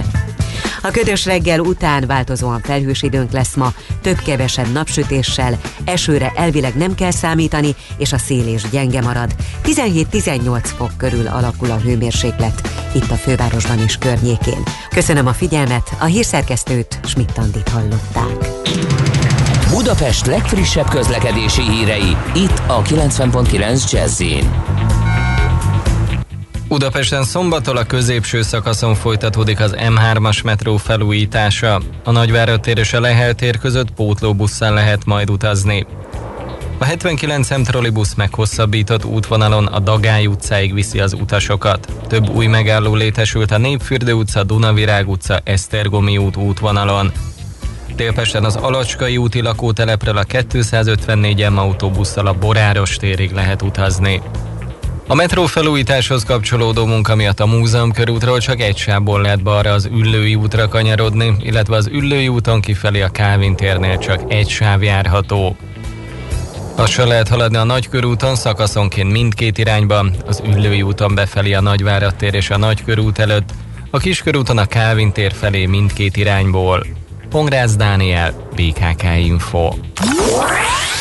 A ködös reggel után változóan felhős időnk lesz ma, több-kevesebb napsütéssel, esőre elvileg nem kell számítani, és a szél is gyenge marad. 17-18 fok körül alakul a hőmérséklet, itt a fővárosban is környékén. Köszönöm a figyelmet, a hírszerkesztőt Schmidt-Tandit hallották. Budapest legfrissebb közlekedési hírei, itt a 90.9 jazz Budapesten szombattól a középső szakaszon folytatódik az M3-as metró felújítása. A Nagyvárad tér és a Lehel tér között pótlóbusszal lehet majd utazni. A 79 M trollibusz meghosszabbított útvonalon a Dagály utcáig viszi az utasokat. Több új megálló létesült a Népfürdő utca, Dunavirág utca, Esztergomi út útvonalon. Délpesten az Alacskai úti lakótelepről a 254 M autóbusszal a Boráros térig lehet utazni. A metró felújításhoz kapcsolódó munka miatt a múzeum körútról csak egy sávból lehet balra az Üllői útra kanyarodni, illetve az Üllői úton kifelé a Kávin térnél csak egy sáv járható. Lassan lehet haladni a Nagykörúton szakaszonként mindkét irányba, az Üllői úton befelé a Nagyvárad tér és a Nagykörút előtt, a Kiskörúton a Kávin tér felé mindkét irányból. Pongrász Dániel, BKK Info.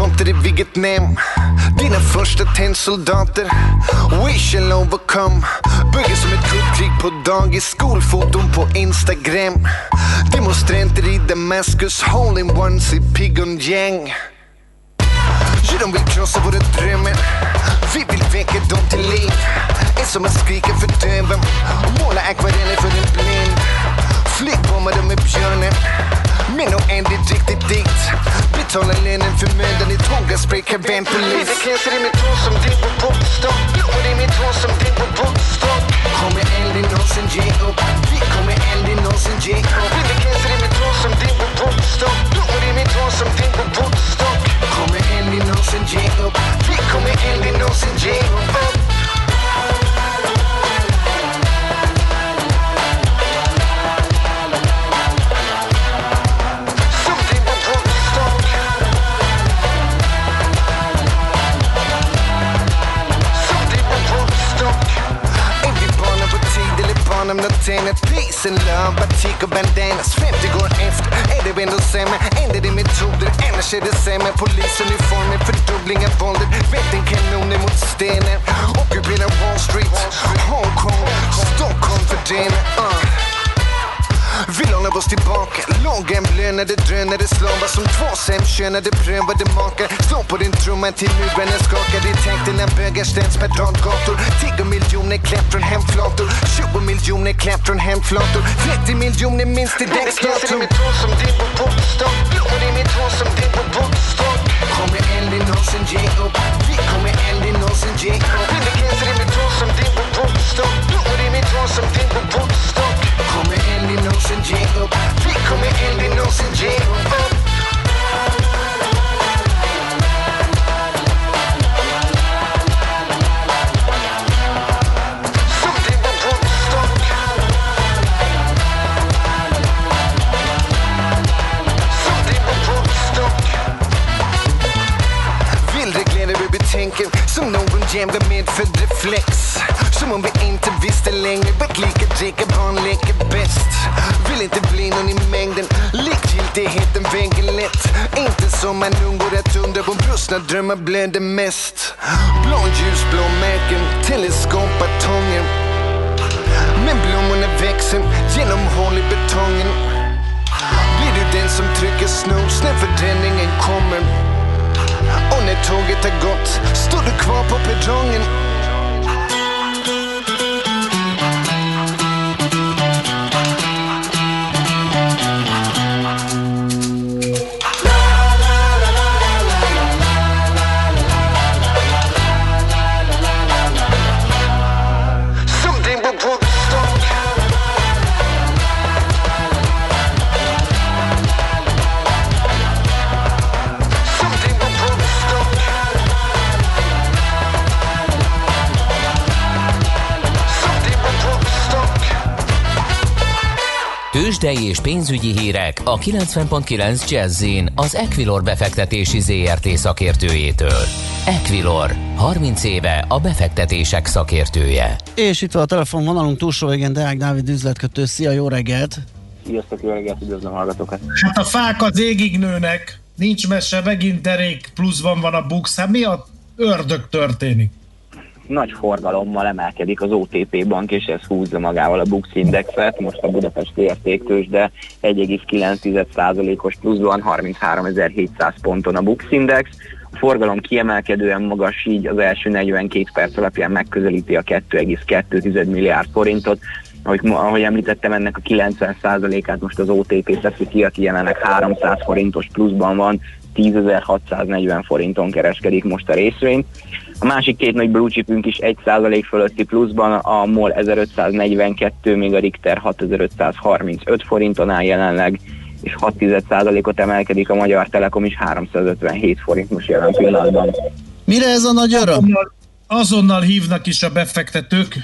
jag i Vietnam Dina första tennsoldater We shall overcome. Bygger som ett kuppkrig på dagis Skolfoton på Instagram. Demonstranter i Damaskus Hole in ones i Pigon Pyongyang Ja, de vill krossa våra drömmar. Vi vill väcka dem till liv. En som att skrika för döven. Och måla akvareller för en blind. Flygbombade med björnen men nog ändå riktigt dit. Betala lönen för mödan i tågaspray, kavenpolis Det kläser i mitt hår som din på popstock Blommor i mitt hår som din på Woodstock Kommer aldrig någonsin ge upp? Vi kommer aldrig någonsin ge upp? Det kläser i mitt hår som din på popstock Blommor i mitt hår som din på Woodstock Kommer aldrig någonsin ge upp? Vi kommer aldrig någonsin ge upp in love, lön, batik och bandanas. 50 går efter, är det ändå sämre? Ändrar det metoder, annars är det sämre. Polisuniformer, fördubbling av våldet. Vätten kanoner mot stenen. Ockuperar Wall Street, Hongkong, Stockholm för den uh. Vill hålla oss tillbaka. Lågämblönade drönare slavar som två sämkönade prövade makar. Slå på din trumma till muren skakar I tänkte när bögar ställs per radgator 10 miljoner klämt från hemflator. 20 miljoner klämt från hemflator. 30 miljoner minst i dagsdatum mitt hår som din på portstock Blommor i mitt hår som din på portstock Kommer aldrig någonsin ge upp Vi kommer aldrig någonsin ge upp Ingredienser i mitt hår som din på portstock Blommor i mitt hår som din på portstock sen giro Qui come Andy non sen giro oh. Som någon gömde med för reflex? Som om vi inte visste längre Vart Backliket dricker barn leker vill inte bli någon i mängden. Likgiltigheten väger lätt. Inte som man undgår rätt under På brustna drömmar blöder mest. Blå märken Teleskopbatonger Men blommorna växer genom hål i betongen. Blir du den som trycker snooze när förändringen kommer? Och när tåget har gått står du kvar på perrongen. Tőzsdei és pénzügyi hírek a 90.9 Jazzin az Equilor befektetési ZRT szakértőjétől. Equilor, 30 éve a befektetések szakértője. És itt van a telefonvonalunk túlsó végén Deák Dávid üzletkötő. Szia, jó reggelt! Sziasztok, jó reggelt, üdvözlöm hallgatókat. Hát a fák az égig nőnek, nincs mese, megint derék, pluszban van a bux, hát mi a ördög történik? Nagy forgalommal emelkedik az OTP bank, és ez húzza magával a Bux Indexet. Most a Budapesti értéktős, de 1,9%-os pluszban 33.700 ponton a Bux Index. A forgalom kiemelkedően magas, így az első 42 perc alapján megközelíti a 2,2 milliárd forintot. Ahogy, ahogy említettem, ennek a 90%-át most az OTP teszi ki, aki jelenleg 300 forintos pluszban van, 10.640 forinton kereskedik most a részvény. A másik két nagy blue chipünk is 1% fölötti pluszban, a MOL 1542, még a Richter 6535 forinton áll jelenleg, és 6%-ot emelkedik a Magyar Telekom is 357 forint most jelen pillanatban. Mire ez a nagy öröm? Azonnal, azonnal hívnak is a befektetők,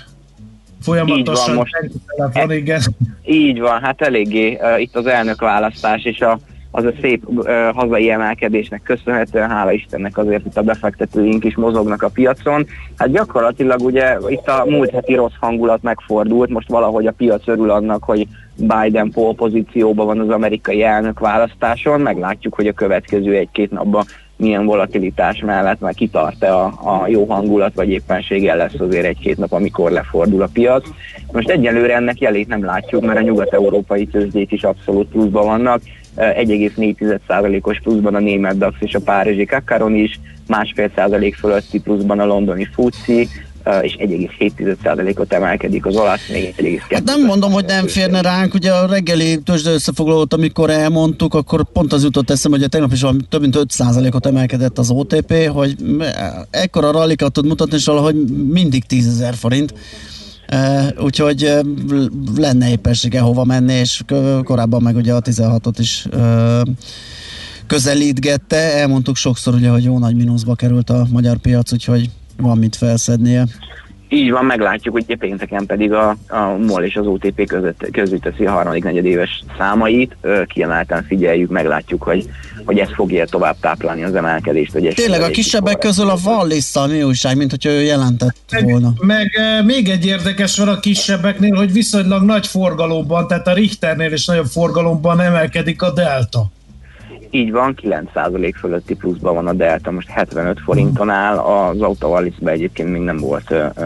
folyamatosan. Így van, most- Telefon, igen. Így van, hát eléggé uh, itt az elnök választás és a, az a szép uh, hazai emelkedésnek köszönhetően, hála Istennek azért itt a befektetőink is mozognak a piacon. Hát gyakorlatilag ugye itt a múlt heti rossz hangulat megfordult, most valahogy a piac örül annak, hogy Biden pole pozícióban van az amerikai elnök választáson, meglátjuk, hogy a következő egy-két napban milyen volatilitás mellett már kitart-e a, a jó hangulat, vagy éppenséggel lesz azért egy-két nap, amikor lefordul a piac. Most egyelőre ennek jelét nem látjuk, mert a nyugat-európai tőzsdék is abszolút pluszban vannak. Eh, 1,4%-os pluszban a német DAX és a párizsi Kakaron is, másfél százalék fölötti pluszban a londoni FUCI, és 1,7%-ot emelkedik az olasz, még 1,2. Hát nem mondom, hogy nem férne ránk, ugye a reggeli tőzsde összefoglalót, amikor elmondtuk, akkor pont az jutott eszembe, hogy a tegnap is valami több mint 5%-ot emelkedett az OTP, hogy ekkora rallikat tud mutatni, és valahogy mindig 10 ezer forint. Úgyhogy lenne éppensége hova menni, és korábban meg ugye a 16-ot is közelítgette. Elmondtuk sokszor ugye, hogy jó nagy mínuszba került a magyar piac, úgyhogy van mit felszednie. Így van, meglátjuk, ugye pénteken pedig a, a MOL és az OTP között között teszi a harmadik negyedéves számait, kiemelten figyeljük, meglátjuk, hogy, hogy ez fogja tovább táplálni az emelkedést. Hogy Tényleg a kisebbek közül a Vallissa mi újság, mint hogyha ő jelentett meg, volna. Meg még egy érdekes van a kisebbeknél, hogy viszonylag nagy forgalomban, tehát a Richternél is nagyobb forgalomban emelkedik a Delta. Így van, 9% fölötti pluszban van a Delta, most 75 forinton áll, az Autovallisben egyébként még nem volt uh,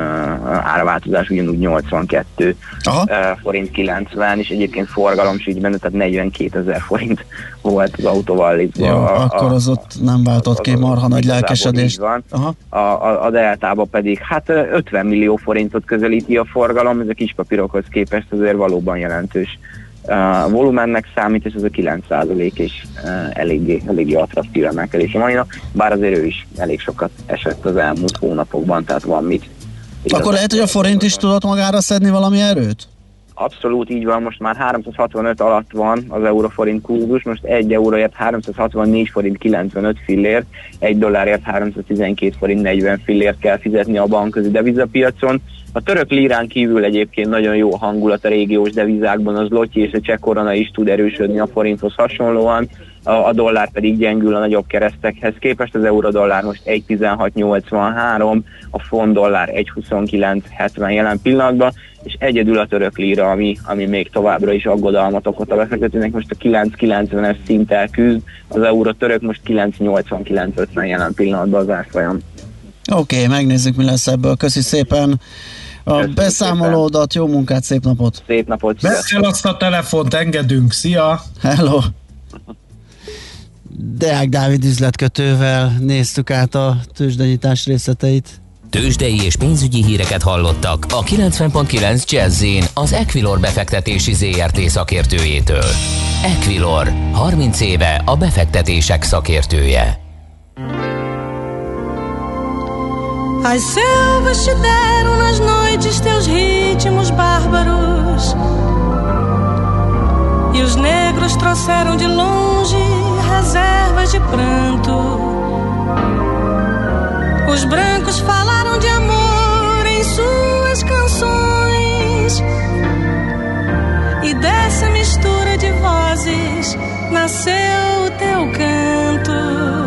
áraváltozás, ugyanúgy 82 uh, forint 90, és egyébként forgalom így benne, tehát 42 ezer forint volt az Autovallisban. Jó, a, akkor az ott nem váltott az, ki marha nagy lelkesedést. Van. Aha. A, a, a Deltába pedig hát 50 millió forintot közelíti a forgalom, ez a kis papírokhoz képest azért valóban jelentős uh, volumennek számít, és ez a 9% is uh, eléggé, eléggé attraktív emelkedés a mai nap, bár azért ő is elég sokat esett az elmúlt hónapokban, tehát van mit. Akkor lehet, hogy a forint is tudott magára szedni valami erőt? Abszolút így van, most már 365 alatt van az euróforint kurzus, most 1 euróért 364 forint 95 fillért, 1 dollárért 312 forint 40 fillért kell fizetni a bankközi devizapiacon. A török lírán kívül egyébként nagyon jó hangulat a régiós devizákban, az lotyi és a cseh korona is tud erősödni a forinthoz hasonlóan, a, dollár pedig gyengül a nagyobb keresztekhez képest, az euró-dollár most 1.1683, a font dollár 1.2970 jelen pillanatban, és egyedül a török líra, ami, ami még továbbra is aggodalmat okot a befektetőnek, most a 990-es szinttel küzd, az euró török most 98950 jelen pillanatban az árfolyam. Oké, okay, megnézzük, mi lesz ebből. Köszi szépen a beszámolódat, jó munkát, szép napot! Szép napot! Beszél azt a telefont, engedünk, szia! Hello! Deák Dávid üzletkötővel néztük át a tőzsdenyítás részleteit. Tőzsdei és pénzügyi híreket hallottak a 90.9 jazz az Equilor befektetési ZRT szakértőjétől. Equilor, 30 éve a befektetések szakértője. As selvas te deram nas noites teus ritmos bárbaros. E os negros trouxeram de longe reservas de pranto. Os brancos falaram de amor em suas canções. E dessa mistura de vozes nasceu o teu canto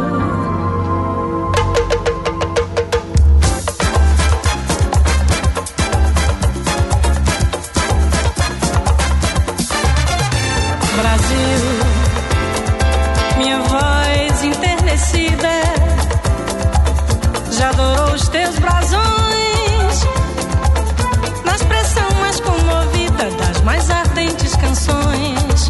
Já adorou os teus brasões, na expressão mais comovida das mais ardentes canções.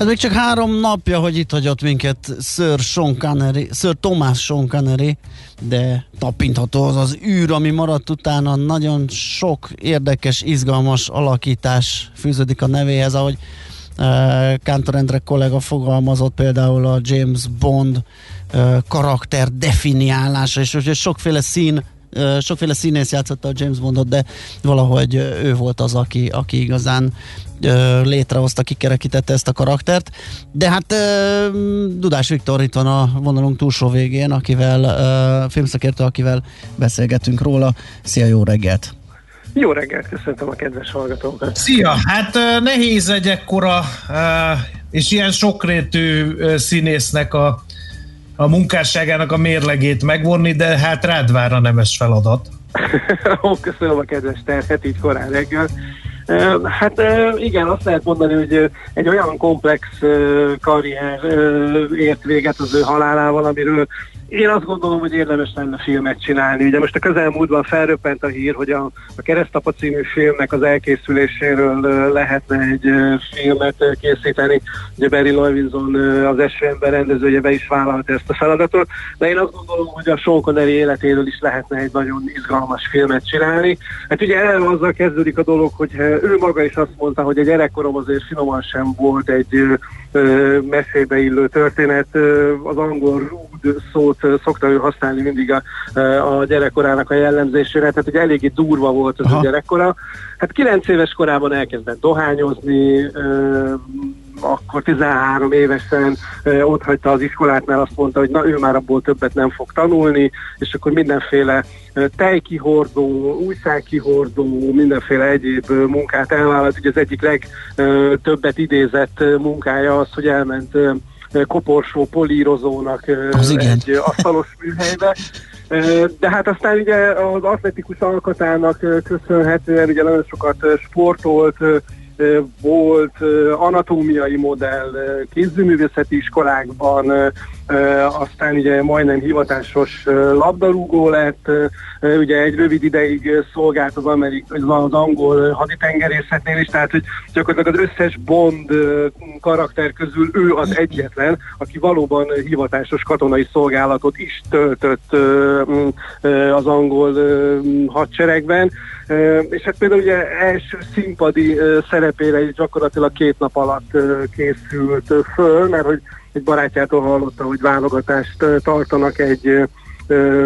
Ez még csak három napja, hogy itt hagyott minket Sir Sean Connery, Sir Thomas Sean Connery, de tapintható az az űr, ami maradt utána. Nagyon sok érdekes, izgalmas alakítás fűződik a nevéhez, ahogy uh, Kántor Endre kollega fogalmazott például a James Bond uh, karakter definiálása, és, és sokféle szín sokféle színész játszotta a James Bondot, de valahogy ő volt az, aki, aki igazán létrehozta, kikerekítette ezt a karaktert. De hát Dudás Viktor itt van a vonalunk túlsó végén, akivel filmszakértő, akivel beszélgetünk róla. Szia, jó reggelt! Jó reggelt, köszöntöm a kedves hallgatókat! Szia! Hát nehéz egy ekkora és ilyen sokrétű színésznek a a munkásságának a mérlegét megvonni, de hát rád vár a nemes feladat. Ó, köszönöm a kedves terhet így korán reggel. Hát igen, azt lehet mondani, hogy egy olyan komplex karrier ért véget az ő halálával, amiről én azt gondolom, hogy érdemes lenne filmet csinálni. Ugye most a közelmúltban felröppent a hír, hogy a, a Keresztapa című filmnek az elkészüléséről lehetne egy filmet készíteni. Ugye Barry Levinson az első ember rendezője be is vállalta ezt a feladatot, de én azt gondolom, hogy a Sean Connery életéről is lehetne egy nagyon izgalmas filmet csinálni. Hát ugye eleve azzal kezdődik a dolog, hogy ő maga is azt mondta, hogy egy gyerekkorom azért finoman sem volt egy mesébe illő történet. Az angol rúd szót szokta ő használni mindig a, a gyerekkorának a jellemzésére, tehát ugye eléggé durva volt az Aha. a gyerekkora. Hát kilenc éves korában elkezdett dohányozni, akkor 13 évesen ott hagyta az iskolát, mert azt mondta, hogy na ő már abból többet nem fog tanulni, és akkor mindenféle tejkihordó, újságkihordó, mindenféle egyéb munkát elvállalt. Ugye az egyik legtöbbet idézett munkája az, hogy elment koporsó polírozónak az egy igen. asztalos műhelybe. De hát aztán ugye az atletikus alkatának köszönhetően ugye nagyon sokat sportolt, volt anatómiai modell kézművészeti iskolákban, aztán ugye majdnem hivatásos labdarúgó lett, ugye egy rövid ideig szolgált az, amerik, az angol haditengerészetnél is, tehát hogy gyakorlatilag az összes Bond karakter közül ő az egyetlen, aki valóban hivatásos katonai szolgálatot is töltött az angol hadseregben, és hát például ugye első színpadi szerepére is gyakorlatilag két nap alatt készült föl, mert hogy egy barátjától hallotta, hogy válogatást tartanak egy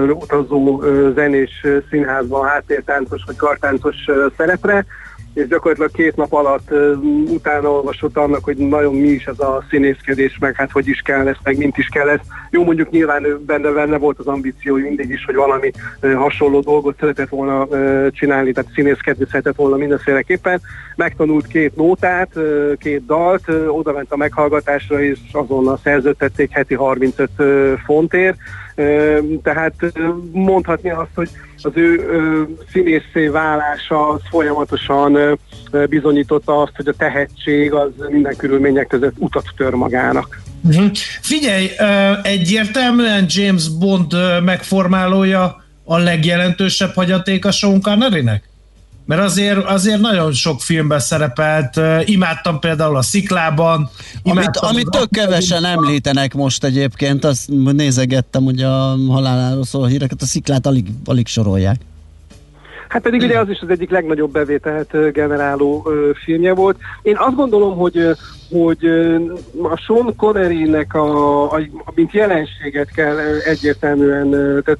utazó zenés színházban háttértáncos vagy kartáncos szerepre, és gyakorlatilag két nap alatt uh, utána olvasott annak, hogy nagyon mi is ez a színészkedés, meg hát hogy is kell lesz, meg mint is kell lesz. Jó, mondjuk nyilván benne, benne volt az ambíció mindig is, hogy valami uh, hasonló dolgot szeretett volna uh, csinálni, tehát színészkedni szeretett volna mindenféleképpen. Megtanult két nótát, uh, két dalt, uh, oda ment a meghallgatásra, és azonnal szerződtették heti 35 uh, fontért. Tehát mondhatni azt, hogy az ő színészé válása az folyamatosan bizonyította azt, hogy a tehetség az minden körülmények között utat tör magának. Uh-huh. Figyelj, egyértelműen James Bond megformálója a legjelentősebb hagyaték a Sean Connery-nek? Mert azért, azért nagyon sok filmben szerepelt, imádtam például a Sziklában. Amit, amit tök kevesen említenek most egyébként, azt nézegettem, hogy a haláláról szól a híreket, a Sziklát alig, alig sorolják. Hát pedig ugye az is az egyik legnagyobb bevételt generáló filmje volt. Én azt gondolom, hogy hogy a Sean Connery-nek a, a, mint jelenséget kell egyértelműen, tehát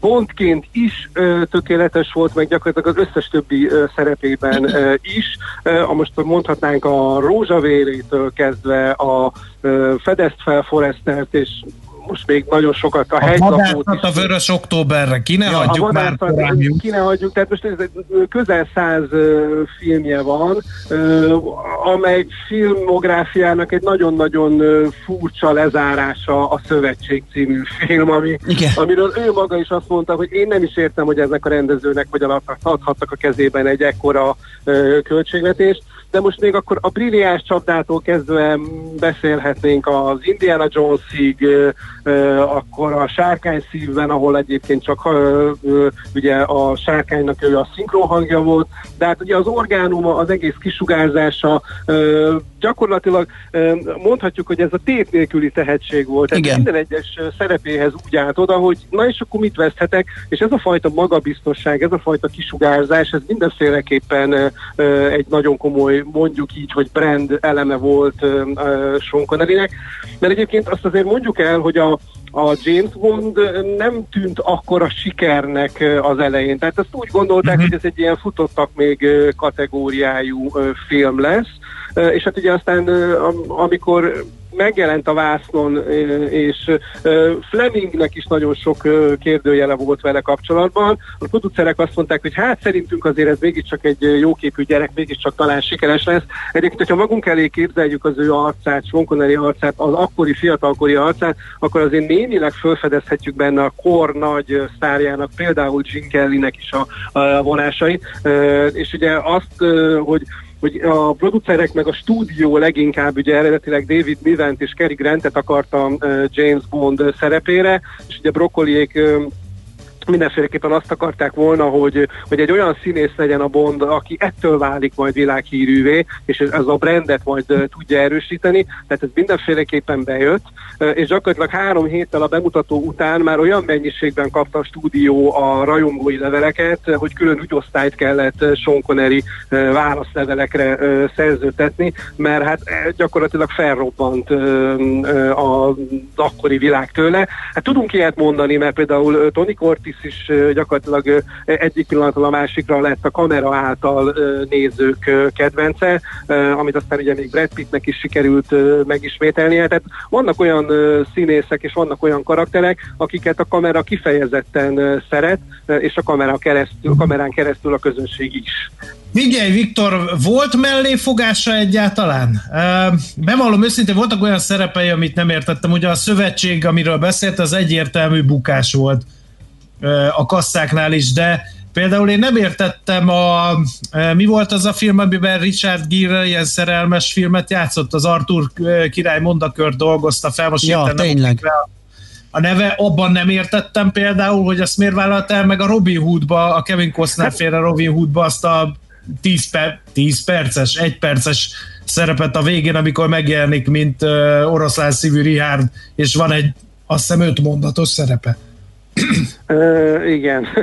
Bondként is tökéletes volt, meg gyakorlatilag az összes többi szerepében is. A most mondhatnánk a rózsavérétől kezdve a fedezt fel Forestert, és most még nagyon sokat a, a hegylapót is. a vörös októberre, ki ne ja, hagyjuk már. Ki ne hagyjuk, tehát most ez közel száz filmje van, amely filmográfiának egy nagyon-nagyon furcsa lezárása a Szövetség című film, ami, Igen. amiről ő maga is azt mondta, hogy én nem is értem, hogy ezek a rendezőnek hogyan adhattak a kezében egy ekkora költségvetést, de most még akkor a brilliáns csapdától kezdve beszélhetnénk az Indiana Jones-ig, akkor a sárkány szívben, ahol egyébként csak ugye a sárkánynak ő a szinkronhangja volt, de hát ugye az orgánuma, az egész kisugárzása gyakorlatilag mondhatjuk, hogy ez a tét nélküli tehetség volt. Igen. minden egyes szerepéhez úgy állt oda, hogy na és akkor mit veszthetek, és ez a fajta magabiztosság, ez a fajta kisugárzás, ez mindenféleképpen egy nagyon komoly, mondjuk így, hogy brand eleme volt Sean Connerynek, mert egyébként azt azért mondjuk el, hogy a a James Bond nem tűnt akkora sikernek az elején. Tehát ezt úgy gondolták, uh-huh. hogy ez egy ilyen futottak még kategóriájú film lesz, és hát ugye aztán amikor megjelent a vásznon, és Flemingnek is nagyon sok kérdőjele volt vele kapcsolatban. A producerek azt mondták, hogy hát szerintünk azért ez mégiscsak egy jóképű gyerek, mégiscsak talán sikeres lesz. Egyébként, hogyha magunk elé képzeljük az ő arcát, Svonkoneri arcát, az akkori fiatalkori arcát, akkor azért némileg felfedezhetjük benne a kor nagy sztárjának, például Jim Kellynek is a, a vonásait. És ugye azt, hogy hogy a producerek meg a stúdió leginkább ugye eredetileg David Mivent és Cary Grantet akartam James Bond szerepére, és ugye Broccoliék mindenféleképpen azt akarták volna, hogy, hogy egy olyan színész legyen a Bond, aki ettől válik majd világhírűvé, és ez a brandet majd tudja erősíteni, tehát ez mindenféleképpen bejött, és gyakorlatilag három héttel a bemutató után már olyan mennyiségben kapta a stúdió a rajongói leveleket, hogy külön ügyosztályt kellett Sean Connery válaszlevelekre szerzőtetni, mert hát gyakorlatilag felrobbant az akkori világ tőle. Hát tudunk ilyet mondani, mert például Tony Curtis is gyakorlatilag egyik pillanatról a másikra lett a kamera által nézők kedvence, amit aztán ugye még Brad Pittnek is sikerült megismételnie. Tehát vannak olyan színészek és vannak olyan karakterek, akiket a kamera kifejezetten szeret, és a kamera keresztül, kamerán keresztül a közönség is. Figyelj, Viktor, volt melléfogása egyáltalán? Bemallom őszintén, voltak olyan szerepei, amit nem értettem. Ugye a szövetség, amiről beszélt, az egyértelmű bukás volt a kasszáknál is, de például én nem értettem a, mi volt az a film, amiben Richard Gere ilyen szerelmes filmet játszott, az Arthur király mondakör dolgozta fel, most ja, tényleg. A, a neve, abban nem értettem például, hogy azt miért vállalt el meg a Robin Hoodba, a Kevin Costner féle Robin Hoodba azt a 10, per, 10 perces, 1 perces szerepet a végén, amikor megjelenik, mint uh, oroszlán szívű Richard, és van egy azt hiszem öt mondatos szerepe. Uh, igen.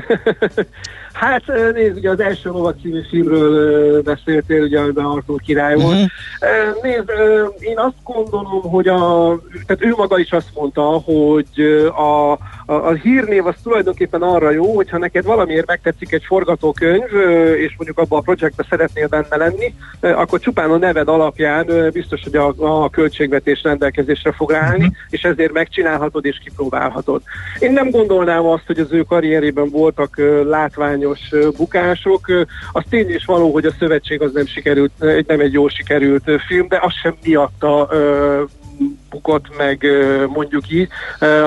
Hát nézd, ugye az első lovat című filmről beszéltél, ugye amiben Arthur király volt. Uh-huh. Nézd, én azt gondolom, hogy a, tehát ő maga is azt mondta, hogy a, a, a hírnév az tulajdonképpen arra jó, hogyha neked valamiért megtetszik egy forgatókönyv, és mondjuk abban a projektben szeretnél benne lenni, akkor csupán a neved alapján biztos, hogy a, a költségvetés rendelkezésre fog állni, uh-huh. és ezért megcsinálhatod és kipróbálhatod. Én nem gondolnám azt, hogy az ő karrierében voltak látványos bukások. Az tény is való, hogy a szövetség az nem sikerült, nem egy jól sikerült film, de az sem miatta bukott meg mondjuk így,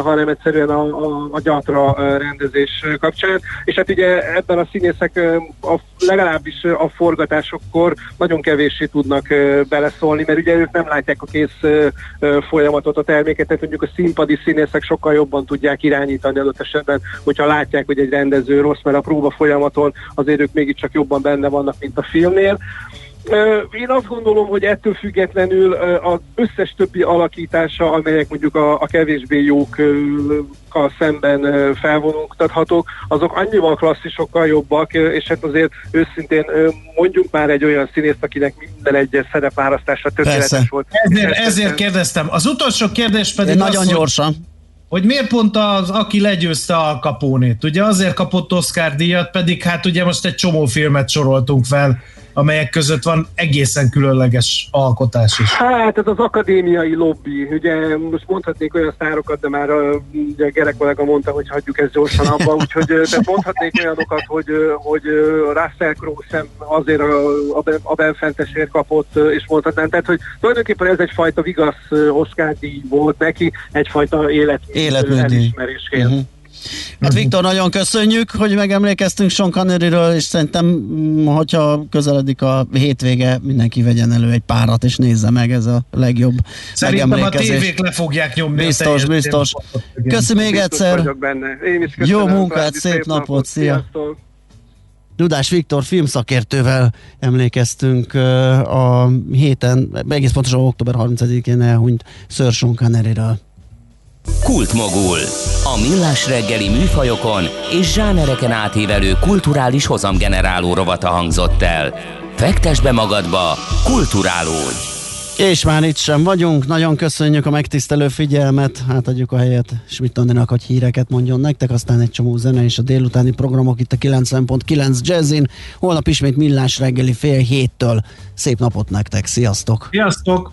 hanem egyszerűen a, a, a gyatra rendezés kapcsán. És hát ugye ebben a színészek a, legalábbis a forgatásokkor nagyon kevéssé tudnak beleszólni, mert ugye ők nem látják a kész folyamatot, a terméket, tehát mondjuk a színpadi színészek sokkal jobban tudják irányítani adott esetben, hogyha látják, hogy egy rendező rossz, mert a próba folyamaton azért ők mégiscsak jobban benne vannak, mint a filmnél. Én azt gondolom, hogy ettől függetlenül az összes többi alakítása, amelyek mondjuk a, a kevésbé jókkal szemben felvonultathatók, azok annyival klasszisokkal jobbak, és hát azért őszintén mondjuk már egy olyan színészt, akinek minden egyes szerepválasztása tökéletes Persze. volt. Ezért, ezért kérdeztem. Az utolsó kérdés pedig Én az, nagyon gyorsan. Hogy miért pont az, aki legyőzte a kapónét? Ugye azért kapott Oscar díjat, pedig hát ugye most egy csomó filmet soroltunk fel amelyek között van egészen különleges alkotás is. Hát ez az akadémiai lobby, ugye most mondhatnék olyan szárokat, de már a, ugye a Gerek kollega mondta, hogy hagyjuk ezt gyorsan abba, úgyhogy tehát mondhatnék olyanokat, hogy, hogy Russell Crowe sem azért a, a, a benfentesért kapott, és mondhatnám, tehát hogy tulajdonképpen ez egyfajta vigasz Oscar díj volt neki, egyfajta élet, elismerésként. Uh-huh. Hát Viktor, nagyon köszönjük, hogy megemlékeztünk Sean Connery-ről, és szerintem, mm, hogyha közeledik a hétvége, mindenki vegyen elő egy párat, és nézze meg, ez a legjobb Szerintem a tévék le fogják nyomni. Biztos, biztos. Köszönöm még egyszer. Én is köszönöm. Jó munkát, szép, szép napot, napot szia! Dudás Viktor filmszakértővel emlékeztünk a héten, egész pontosan október 30-én elhunyt Sir Sean Connery-ről. Kultmogul. A millás reggeli műfajokon és zsánereken átívelő kulturális hozamgeneráló rovata hangzott el. Fektes be magadba, kulturálódj! És már itt sem vagyunk, nagyon köszönjük a megtisztelő figyelmet, átadjuk a helyet Schmidt Andinak, hogy híreket mondjon nektek, aztán egy csomó zene és a délutáni programok itt a 90.9 Jazzin. Holnap ismét millás reggeli fél héttől. Szép napot nektek, sziasztok! Sziasztok!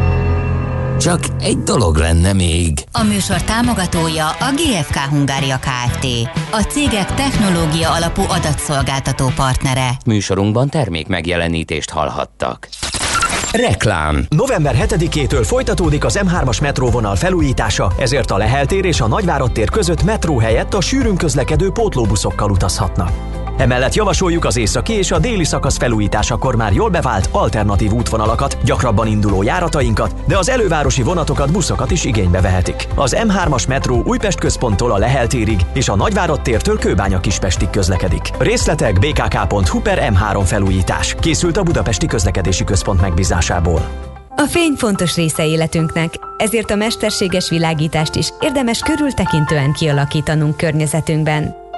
Csak egy dolog lenne még. A műsor támogatója a GFK Hungária Kft. A cégek technológia alapú adatszolgáltató partnere. Műsorunkban termék megjelenítést hallhattak. Reklám. November 7-től folytatódik az M3-as metróvonal felújítása, ezért a Lehel tér és a Nagyvárad tér között metró helyett a sűrűn közlekedő pótlóbuszokkal utazhatnak. Emellett javasoljuk az északi és a déli szakasz felújításakor már jól bevált alternatív útvonalakat, gyakrabban induló járatainkat, de az elővárosi vonatokat, buszokat is igénybe vehetik. Az M3-as metró Újpest központtól a Lehel térig és a Nagyvárad tértől Kőbánya Kispestig közlekedik. Részletek bkk.hu per M3 felújítás. Készült a Budapesti Közlekedési Központ megbízásából. A fény fontos része életünknek, ezért a mesterséges világítást is érdemes körültekintően kialakítanunk környezetünkben.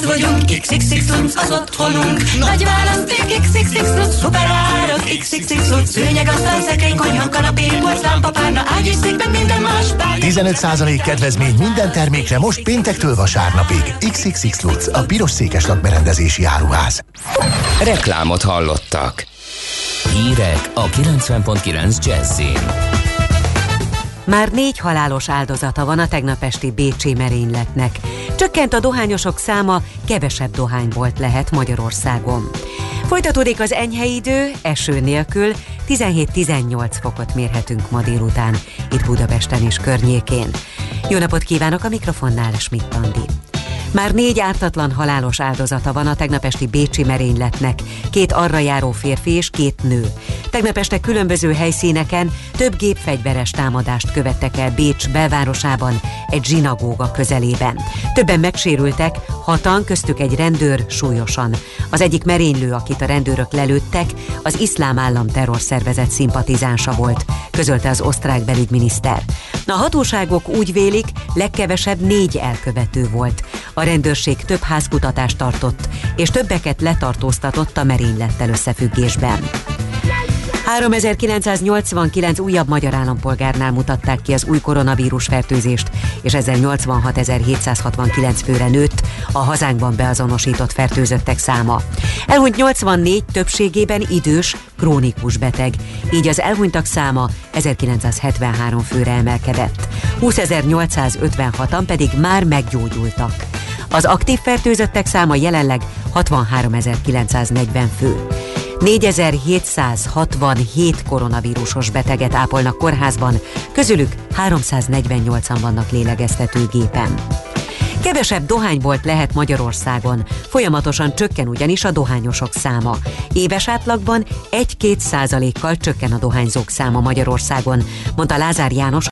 család vagyunk, XXX az otthonunk. Nagy választék, XXX Lutz, szuper árak, XXX szőnyeg, aztán szekrény, konyha, kanapé, porcelán, párna, ágy és székben minden más bár. 15% kedvezmény minden termékre most péntektől vasárnapig. XXX Lutz, a piros székes berendezési áruház. Reklámot hallottak. Hírek a 90.9 Jazzin. Már négy halálos áldozata van a tegnap esti Bécsi merényletnek. Csökkent a dohányosok száma, kevesebb dohánybolt lehet Magyarországon. Folytatódik az enyhe idő, eső nélkül, 17-18 fokot mérhetünk ma délután, itt Budapesten és környékén. Jó napot kívánok a mikrofonnál, Schmidt Andi. Már négy ártatlan halálos áldozata van a tegnap esti Bécsi merényletnek, két arra járó férfi és két nő. Tegnap este különböző helyszíneken több gépfegyveres támadást követtek el Bécs belvárosában, egy zsinagóga közelében. Többen megsérültek, hatan, köztük egy rendőr súlyosan. Az egyik merénylő, akit a rendőrök lelőttek, az iszlám állam terrorszervezet szimpatizánsa volt, közölte az osztrák belügyminiszter. A hatóságok úgy vélik, legkevesebb négy elkövető volt. A rendőrség több házkutatást tartott, és többeket letartóztatott a merénylettel összefüggésben. 3989 újabb magyar állampolgárnál mutatták ki az új koronavírus fertőzést, és ezzel 86.769 főre nőtt a hazánkban beazonosított fertőzöttek száma. Elhunyt 84 többségében idős, krónikus beteg, így az elhunytak száma 1973 főre emelkedett. 20.856-an pedig már meggyógyultak. Az aktív fertőzöttek száma jelenleg 63.940 fő. 4767 koronavírusos beteget ápolnak kórházban, közülük 348-an vannak lélegeztetőgépen. Kevesebb dohánybolt lehet Magyarországon, folyamatosan csökken ugyanis a dohányosok száma. Éves átlagban 1-2 százalékkal csökken a dohányzók száma Magyarországon, mondta Lázár János,